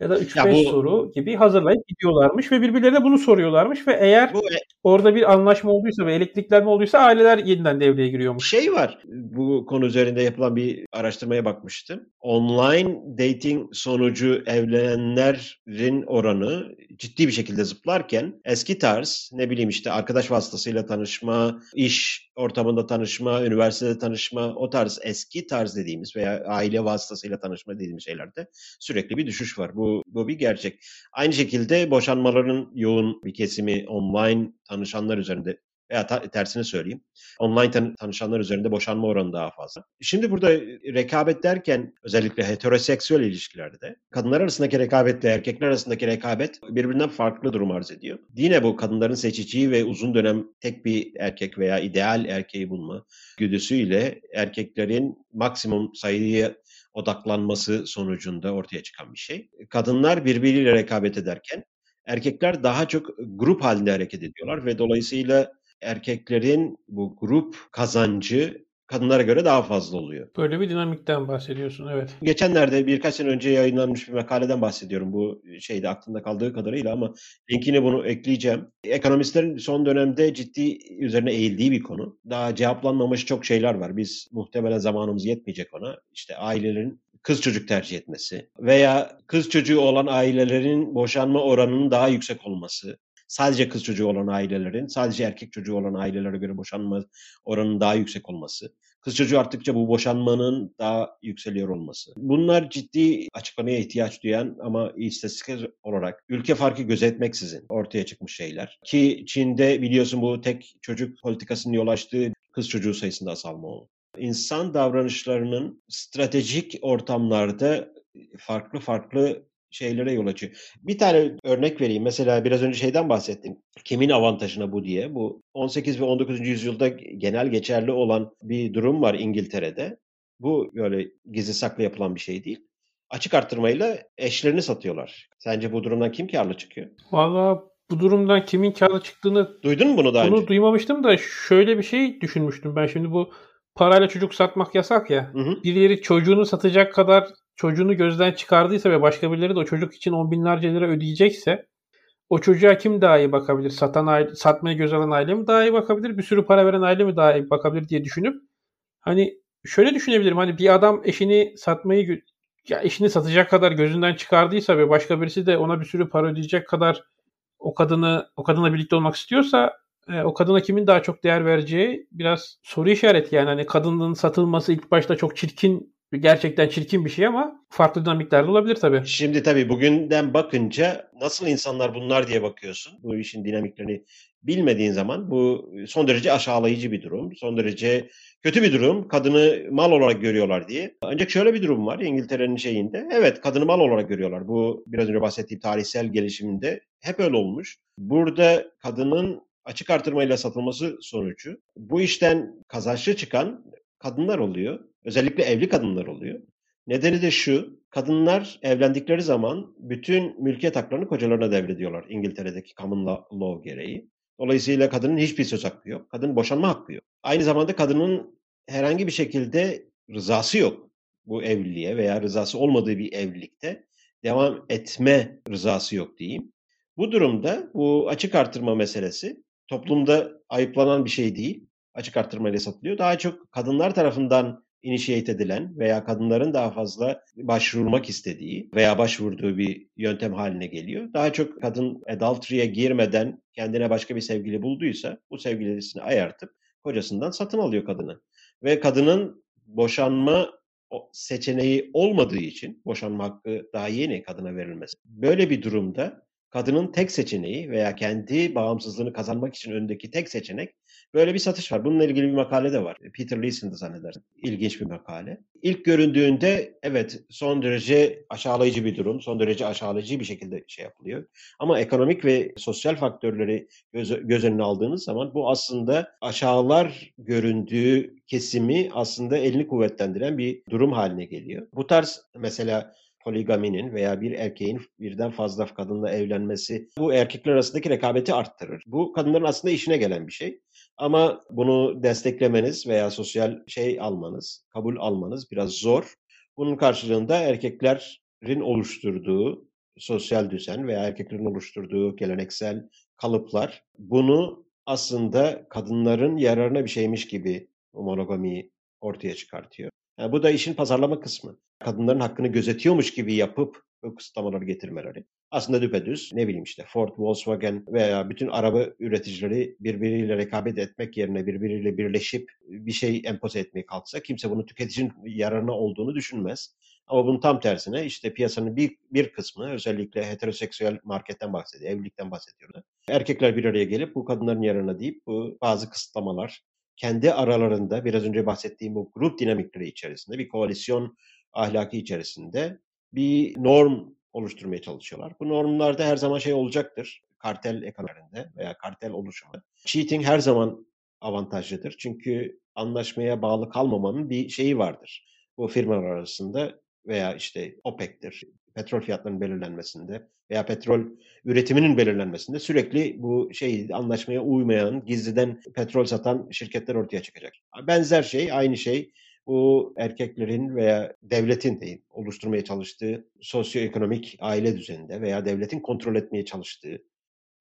ya da 3-5 bu... soru gibi hazırlayıp gidiyorlarmış ve birbirlerine bunu soruyorlarmış ve eğer bu... E- orada bir anlaşma olduysa ve elektriklenme olduysa aileler yeniden devreye giriyormuş. Şey var bu konu üzerinde yapılan bir araştırmaya bakmıştım. Online dating sonucu evlenenlerin oranı ciddi bir şekilde zıplarken eski tarz ne bileyim işte arkadaş vasıtasıyla tanışma, iş ortamında tanışma, üniversitede tanışma o tarz eski tarz dediğimiz veya aile vasıtasıyla tanışma dediğimiz şeylerde sürekli bir düşüş var. Bu bu, bir gerçek. Aynı şekilde boşanmaların yoğun bir kesimi online tanışanlar üzerinde Veya ta- tersini söyleyeyim. Online tan- tanışanlar üzerinde boşanma oranı daha fazla. Şimdi burada rekabet derken özellikle heteroseksüel ilişkilerde kadınlar arasındaki rekabetle erkekler arasındaki rekabet birbirinden farklı durum arz ediyor. Yine bu kadınların seçiciyi ve uzun dönem tek bir erkek veya ideal erkeği bulma güdüsüyle erkeklerin maksimum sayıya odaklanması sonucunda ortaya çıkan bir şey. Kadınlar birbiriyle rekabet ederken erkekler daha çok grup halinde hareket ediyorlar ve dolayısıyla erkeklerin bu grup kazancı kadınlara göre daha fazla oluyor. Böyle bir dinamikten bahsediyorsun evet. Geçenlerde birkaç sene önce yayınlanmış bir makaleden bahsediyorum bu şeyde aklımda kaldığı kadarıyla ama linkini bunu ekleyeceğim. Ekonomistlerin son dönemde ciddi üzerine eğildiği bir konu. Daha cevaplanmamış çok şeyler var. Biz muhtemelen zamanımız yetmeyecek ona. İşte ailelerin kız çocuk tercih etmesi veya kız çocuğu olan ailelerin boşanma oranının daha yüksek olması sadece kız çocuğu olan ailelerin sadece erkek çocuğu olan ailelere göre boşanma oranının daha yüksek olması. Kız çocuğu arttıkça bu boşanmanın daha yükseliyor olması. Bunlar ciddi açıklamaya ihtiyaç duyan ama istatistik olarak ülke farkı gözetmeksizin ortaya çıkmış şeyler. Ki Çin'de biliyorsun bu tek çocuk politikasının yol açtığı kız çocuğu sayısında azalma oldu. İnsan davranışlarının stratejik ortamlarda farklı farklı şeylere yol açıyor. Bir tane örnek vereyim. Mesela biraz önce şeyden bahsettim. Kimin avantajına bu diye. Bu 18 ve 19. yüzyılda genel geçerli olan bir durum var İngiltere'de. Bu böyle gizli saklı yapılan bir şey değil. Açık arttırmayla eşlerini satıyorlar. Sence bu durumdan kim karlı çıkıyor? Valla bu durumdan kimin karlı çıktığını duydun mu bunu daha bunu önce? duymamıştım da şöyle bir şey düşünmüştüm ben şimdi bu parayla çocuk satmak yasak ya. Hı hı. Birileri çocuğunu satacak kadar çocuğunu gözden çıkardıysa ve başka birileri de o çocuk için on binlerce lira ödeyecekse o çocuğa kim daha iyi bakabilir? Satan aile, satmaya göz alan aile mi daha iyi bakabilir? Bir sürü para veren aile mi daha iyi bakabilir diye düşünüp hani şöyle düşünebilirim. Hani bir adam eşini satmayı ya eşini satacak kadar gözünden çıkardıysa ve başka birisi de ona bir sürü para ödeyecek kadar o kadını o kadınla birlikte olmak istiyorsa e, o kadına kimin daha çok değer vereceği biraz soru işareti yani hani kadının satılması ilk başta çok çirkin gerçekten çirkin bir şey ama farklı dinamiklerde olabilir tabii. Şimdi tabii bugünden bakınca nasıl insanlar bunlar diye bakıyorsun. Bu işin dinamiklerini bilmediğin zaman bu son derece aşağılayıcı bir durum. Son derece kötü bir durum. Kadını mal olarak görüyorlar diye. Ancak şöyle bir durum var İngiltere'nin şeyinde. Evet kadını mal olarak görüyorlar. Bu biraz önce bahsettiğim tarihsel gelişiminde hep öyle olmuş. Burada kadının açık artırmayla satılması sonucu bu işten kazançlı çıkan kadınlar oluyor. Özellikle evli kadınlar oluyor. Nedeni de şu, kadınlar evlendikleri zaman bütün mülkiyet haklarını kocalarına devrediyorlar İngiltere'deki common law gereği. Dolayısıyla kadının hiçbir söz hakkı yok. Kadın boşanma hakkı yok. Aynı zamanda kadının herhangi bir şekilde rızası yok bu evliliğe veya rızası olmadığı bir evlilikte devam etme rızası yok diyeyim. Bu durumda bu açık artırma meselesi toplumda ayıplanan bir şey değil. Açık artırmayla satılıyor. Daha çok kadınlar tarafından initiate edilen veya kadınların daha fazla başvurmak istediği veya başvurduğu bir yöntem haline geliyor. Daha çok kadın adultery'e girmeden kendine başka bir sevgili bulduysa bu sevgilisini ayartıp kocasından satın alıyor kadını. Ve kadının boşanma seçeneği olmadığı için boşanma hakkı daha yeni kadına verilmesi. Böyle bir durumda kadının tek seçeneği veya kendi bağımsızlığını kazanmak için önündeki tek seçenek böyle bir satış var. Bununla ilgili bir makale de var. Peter Leeson'da zannedersin. İlginç bir makale. İlk göründüğünde evet son derece aşağılayıcı bir durum. Son derece aşağılayıcı bir şekilde şey yapılıyor. Ama ekonomik ve sosyal faktörleri göz, göz önüne aldığınız zaman bu aslında aşağılar göründüğü kesimi aslında elini kuvvetlendiren bir durum haline geliyor. Bu tarz mesela poligaminin veya bir erkeğin birden fazla kadınla evlenmesi bu erkekler arasındaki rekabeti arttırır. Bu kadınların aslında işine gelen bir şey. Ama bunu desteklemeniz veya sosyal şey almanız, kabul almanız biraz zor. Bunun karşılığında erkeklerin oluşturduğu sosyal düzen veya erkeklerin oluşturduğu geleneksel kalıplar bunu aslında kadınların yararına bir şeymiş gibi monogamiyi ortaya çıkartıyor. Yani bu da işin pazarlama kısmı kadınların hakkını gözetiyormuş gibi yapıp bu kısıtlamaları getirmeleri. aslında düpedüz ne bileyim işte Ford, Volkswagen veya bütün araba üreticileri birbiriyle rekabet etmek yerine birbiriyle birleşip bir şey empoze etmeye kalksa kimse bunu tüketicinin yararına olduğunu düşünmez. Ama bunun tam tersine işte piyasanın bir, bir kısmı özellikle heteroseksüel marketten bahsediyor, evlilikten bahsediyorlar. Erkekler bir araya gelip bu kadınların yararına deyip bu bazı kısıtlamalar kendi aralarında biraz önce bahsettiğim bu grup dinamikleri içerisinde bir koalisyon ahlaki içerisinde bir norm oluşturmaya çalışıyorlar. Bu normlarda her zaman şey olacaktır. Kartel ekonomilerinde veya kartel oluşumu. Cheating her zaman avantajlıdır. Çünkü anlaşmaya bağlı kalmamanın bir şeyi vardır. Bu firmalar arasında veya işte OPEC'tir, petrol fiyatlarının belirlenmesinde veya petrol üretiminin belirlenmesinde sürekli bu şey anlaşmaya uymayan, gizliden petrol satan şirketler ortaya çıkacak. Benzer şey, aynı şey bu erkeklerin veya devletin değil, oluşturmaya çalıştığı sosyoekonomik aile düzeninde veya devletin kontrol etmeye çalıştığı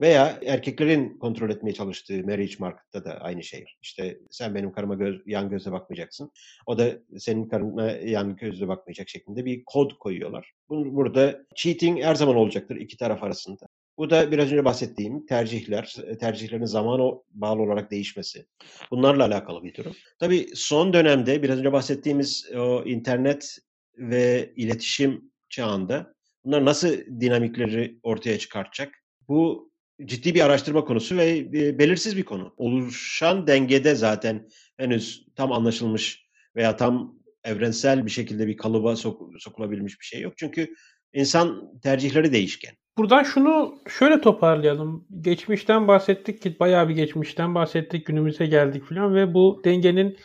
veya erkeklerin kontrol etmeye çalıştığı marriage market'ta da aynı şey. İşte sen benim karıma göz, yan gözle bakmayacaksın. O da senin karına yan gözle bakmayacak şeklinde bir kod koyuyorlar. Burada cheating her zaman olacaktır iki taraf arasında. Bu da biraz önce bahsettiğim tercihler, tercihlerin zamana bağlı olarak değişmesi. Bunlarla alakalı bir durum. Tabii son dönemde biraz önce bahsettiğimiz o internet ve iletişim çağında bunlar nasıl dinamikleri ortaya çıkartacak? Bu ciddi bir araştırma konusu ve belirsiz bir konu. Oluşan dengede zaten henüz tam anlaşılmış veya tam evrensel bir şekilde bir kalıba sok- sokulabilmiş bir şey yok. Çünkü insan tercihleri değişken. Buradan şunu şöyle toparlayalım. Geçmişten bahsettik ki bayağı bir geçmişten bahsettik. Günümüze geldik falan ve bu dengenin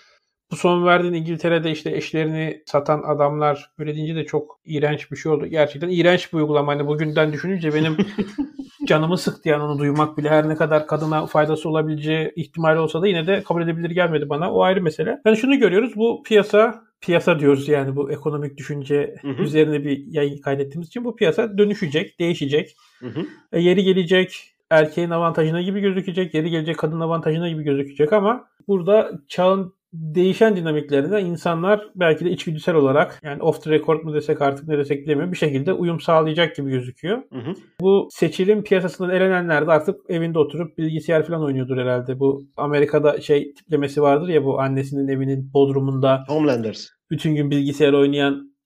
bu son verdiğin İngiltere'de işte eşlerini satan adamlar böyle deyince de çok iğrenç bir şey oldu. Gerçekten iğrenç bir uygulama. Hani bugünden düşününce benim canımı sıktı yani onu duymak bile her ne kadar kadına faydası olabileceği ihtimali olsa da yine de kabul edebilir gelmedi bana. O ayrı mesele. Yani şunu görüyoruz bu piyasa piyasa diyoruz yani bu ekonomik düşünce hı hı. üzerine bir yayın kaydettiğimiz için bu piyasa dönüşecek, değişecek. Hı hı. E, yeri gelecek erkeğin avantajına gibi gözükecek, yeri gelecek kadın avantajına gibi gözükecek ama burada çağın değişen dinamiklerine insanlar belki de içgüdüsel olarak yani off the record mu desek artık ne desek bilemiyorum bir şekilde uyum sağlayacak gibi gözüküyor. Hı hı. Bu seçilim piyasasından elenenler de artık evinde oturup bilgisayar falan oynuyordur herhalde. Bu Amerika'da şey tiplemesi vardır ya bu annesinin evinin bodrumunda. Homelanders. Bütün gün bilgisayar oynayan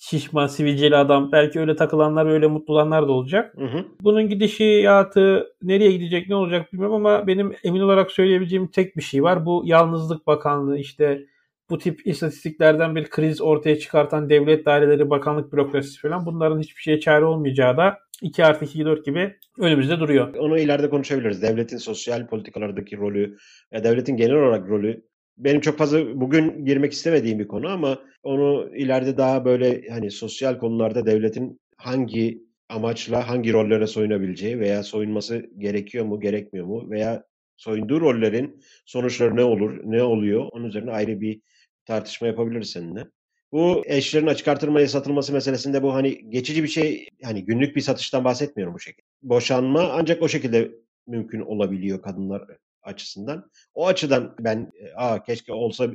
şişman sivilceli adam. Belki öyle takılanlar öyle mutlu olanlar da olacak. Hı hı. Bunun gidişiyatı nereye gidecek ne olacak bilmiyorum ama benim emin olarak söyleyebileceğim tek bir şey var. Bu Yalnızlık Bakanlığı işte bu tip istatistiklerden bir kriz ortaya çıkartan devlet daireleri, bakanlık bürokrasisi falan bunların hiçbir şeye çare olmayacağı da 2 artı 2 4 gibi önümüzde duruyor. Onu ileride konuşabiliriz. Devletin sosyal politikalardaki rolü, devletin genel olarak rolü benim çok fazla bugün girmek istemediğim bir konu ama onu ileride daha böyle hani sosyal konularda devletin hangi amaçla hangi rollere soyunabileceği veya soyunması gerekiyor mu gerekmiyor mu veya soyunduğu rollerin sonuçları ne olur ne oluyor onun üzerine ayrı bir tartışma yapabiliriz seninle. Bu eşlerin açık artırmaya satılması meselesinde bu hani geçici bir şey hani günlük bir satıştan bahsetmiyorum bu şekilde. Boşanma ancak o şekilde mümkün olabiliyor kadınlar açısından. O açıdan ben aa keşke olsa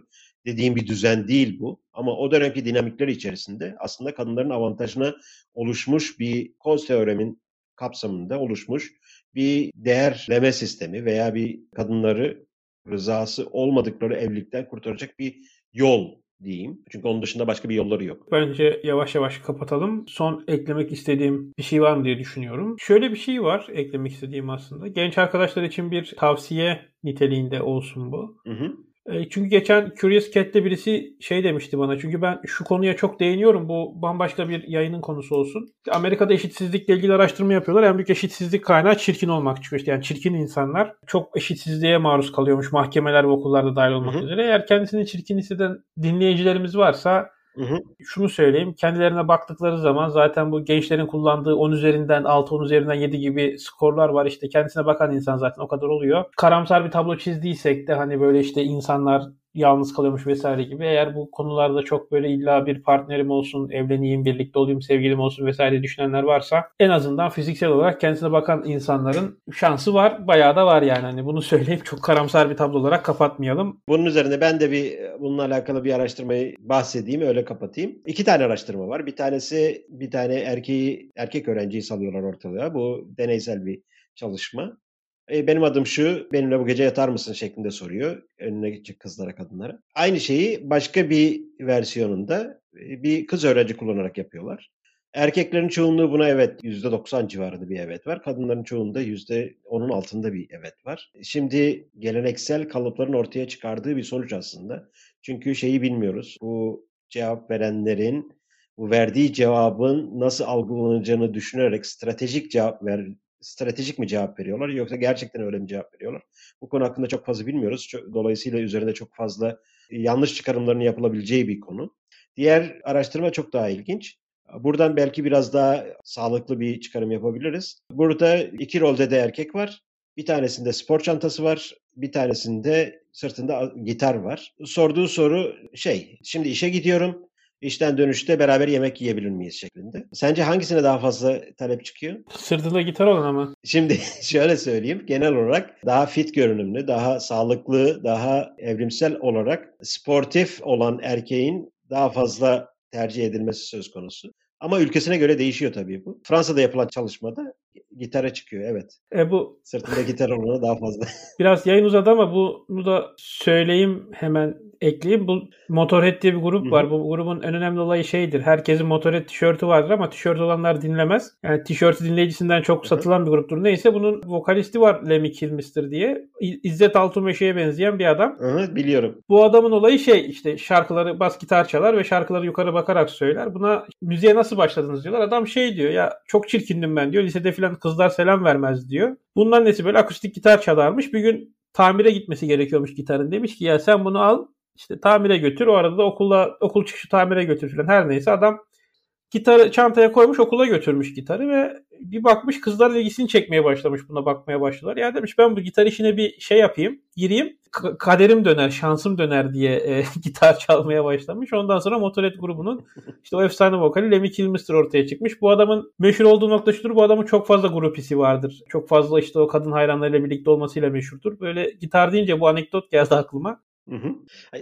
dediğim bir düzen değil bu. Ama o dönemki dinamikler içerisinde aslında kadınların avantajına oluşmuş bir Coase teoremin kapsamında oluşmuş bir değerleme sistemi veya bir kadınları rızası olmadıkları evlilikten kurtaracak bir yol diyeyim. Çünkü onun dışında başka bir yolları yok. Bence yavaş yavaş kapatalım. Son eklemek istediğim bir şey var mı diye düşünüyorum. Şöyle bir şey var eklemek istediğim aslında. Genç arkadaşlar için bir tavsiye niteliğinde olsun bu. Hı hı. E, çünkü geçen Curious Cat'te birisi şey demişti bana. Çünkü ben şu konuya çok değiniyorum. Bu bambaşka bir yayının konusu olsun. Amerika'da eşitsizlikle ilgili araştırma yapıyorlar. En büyük eşitsizlik kaynağı çirkin olmak çıkıyor. Yani çirkin insanlar çok eşitsizliğe maruz kalıyormuş. Mahkemeler ve okullarda dahil olmak Hı-hı. üzere. Eğer kendisini çirkin hisseden dinleyicilerimiz varsa Hı hı. Şunu söyleyeyim. Kendilerine baktıkları zaman zaten bu gençlerin kullandığı 10 üzerinden 6, 10 üzerinden 7 gibi skorlar var. İşte kendisine bakan insan zaten o kadar oluyor. Karamsar bir tablo çizdiysek de hani böyle işte insanlar yalnız kalıyormuş vesaire gibi. Eğer bu konularda çok böyle illa bir partnerim olsun, evleneyim, birlikte olayım, sevgilim olsun vesaire düşünenler varsa en azından fiziksel olarak kendisine bakan insanların şansı var. Bayağı da var yani. Hani bunu söyleyip çok karamsar bir tablo olarak kapatmayalım. Bunun üzerine ben de bir bununla alakalı bir araştırmayı bahsedeyim öyle kapatayım. İki tane araştırma var. Bir tanesi bir tane erkeği erkek öğrenciyi salıyorlar ortalığa. Bu deneysel bir çalışma. E, benim adım şu, benimle bu gece yatar mısın şeklinde soruyor önüne gidecek kızlara, kadınlara. Aynı şeyi başka bir versiyonunda e, bir kız öğrenci kullanarak yapıyorlar. Erkeklerin çoğunluğu buna evet %90 civarında bir evet var. Kadınların çoğunda %10'un altında bir evet var. Şimdi geleneksel kalıpların ortaya çıkardığı bir sonuç aslında. Çünkü şeyi bilmiyoruz. Bu cevap verenlerin bu verdiği cevabın nasıl algılanacağını düşünerek stratejik cevap ver, stratejik mi cevap veriyorlar yoksa gerçekten öyle mi cevap veriyorlar? Bu konu hakkında çok fazla bilmiyoruz. Dolayısıyla üzerinde çok fazla yanlış çıkarımların yapılabileceği bir konu. Diğer araştırma çok daha ilginç. Buradan belki biraz daha sağlıklı bir çıkarım yapabiliriz. Burada iki rolde de erkek var. Bir tanesinde spor çantası var. Bir tanesinde sırtında gitar var. Sorduğu soru şey, şimdi işe gidiyorum. İşten dönüşte beraber yemek yiyebilir miyiz şeklinde. Sence hangisine daha fazla talep çıkıyor? Sırtında gitar olan ama. Şimdi şöyle söyleyeyim. Genel olarak daha fit görünümlü, daha sağlıklı, daha evrimsel olarak sportif olan erkeğin daha fazla tercih edilmesi söz konusu. Ama ülkesine göre değişiyor tabii bu. Fransa'da yapılan çalışmada gitara çıkıyor evet. E bu sırtında gitar olanı daha fazla. Biraz yayın uzadı ama bunu da söyleyeyim hemen ekleyeyim. Bu Motorhead diye bir grup var. Bu grubun en önemli olayı şeydir. Herkesin Motorhead tişörtü vardır ama tişört olanlar dinlemez. Yani tişörtü dinleyicisinden çok satılan bir gruptur. Neyse bunun vokalisti var Lemmy Kilmister diye. İzzet Altunmeşe'ye benzeyen bir adam. Evet biliyorum. Bu adamın olayı şey işte şarkıları bas gitar çalar ve şarkıları yukarı bakarak söyler. Buna müziğe nasıl başladınız diyorlar. Adam şey diyor ya çok çirkindim ben diyor. Lisede filan kızlar selam vermez diyor. Bundan nesi böyle akustik gitar çalarmış. Bir gün tamire gitmesi gerekiyormuş gitarın. Demiş ki ya sen bunu al işte tamire götür. O arada da okula okul çıkışı tamire götür falan. Her neyse adam gitarı çantaya koymuş okula götürmüş gitarı ve bir bakmış kızlar ilgisini çekmeye başlamış buna bakmaya başladılar. Ya demiş ben bu gitar işine bir şey yapayım gireyim K- kaderim döner şansım döner diye e, gitar çalmaya başlamış. Ondan sonra Motorhead grubunun işte o efsane vokali Lemmy Kilmister ortaya çıkmış. Bu adamın meşhur olduğu nokta şudur bu adamın çok fazla grupisi vardır. Çok fazla işte o kadın hayranlarıyla birlikte olmasıyla meşhurdur. Böyle gitar deyince bu anekdot geldi aklıma. Hı hı.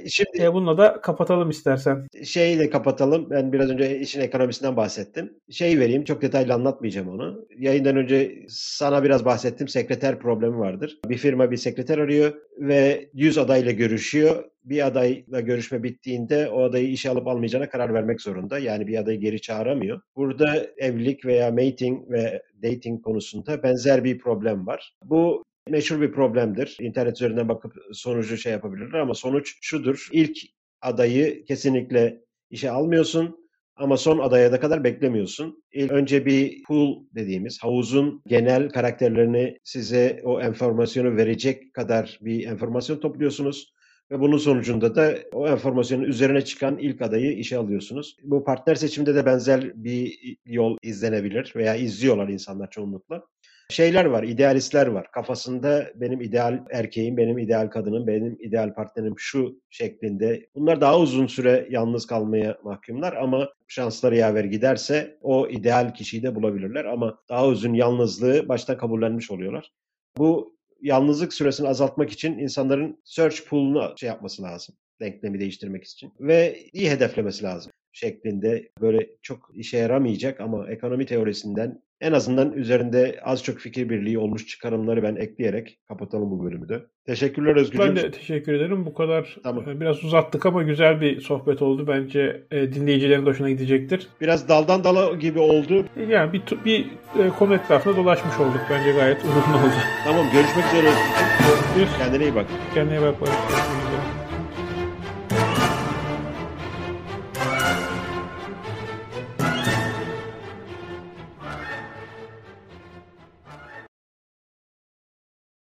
Şimdi e bununla da kapatalım istersen. Şeyle kapatalım. Ben biraz önce işin ekonomisinden bahsettim. Şey vereyim. Çok detaylı anlatmayacağım onu. Yayından önce sana biraz bahsettim. Sekreter problemi vardır. Bir firma bir sekreter arıyor ve 100 adayla görüşüyor. Bir adayla görüşme bittiğinde o adayı işe alıp almayacağına karar vermek zorunda. Yani bir adayı geri çağıramıyor. Burada evlilik veya mating ve dating konusunda benzer bir problem var. Bu meşhur bir problemdir. İnternet üzerinden bakıp sonucu şey yapabilirler ama sonuç şudur. İlk adayı kesinlikle işe almıyorsun ama son adaya da kadar beklemiyorsun. İlk önce bir pool dediğimiz havuzun genel karakterlerini size o enformasyonu verecek kadar bir enformasyon topluyorsunuz. Ve bunun sonucunda da o enformasyonun üzerine çıkan ilk adayı işe alıyorsunuz. Bu partner seçimde de benzer bir yol izlenebilir veya izliyorlar insanlar çoğunlukla şeyler var, idealistler var. Kafasında benim ideal erkeğim, benim ideal kadınım, benim ideal partnerim şu şeklinde. Bunlar daha uzun süre yalnız kalmaya mahkumlar ama şansları yaver giderse o ideal kişiyi de bulabilirler ama daha uzun yalnızlığı baştan kabullenmiş oluyorlar. Bu yalnızlık süresini azaltmak için insanların search pool'unu şey yapması lazım denklemi değiştirmek için ve iyi hedeflemesi lazım şeklinde böyle çok işe yaramayacak ama ekonomi teorisinden en azından üzerinde az çok fikir birliği olmuş çıkarımları ben ekleyerek kapatalım bu bölümü de. Teşekkürler Özgürcüğüm. Ben de teşekkür ederim. Bu kadar tamam. E, biraz uzattık ama güzel bir sohbet oldu. Bence e, dinleyicilerin de hoşuna gidecektir. Biraz daldan dala gibi oldu. Yani bir, bir e, konu etrafında dolaşmış olduk. Bence gayet uyumlu oldu. Tamam görüşmek üzere. Kendine iyi bak. Kendine iyi bak. Görüşmek üzere.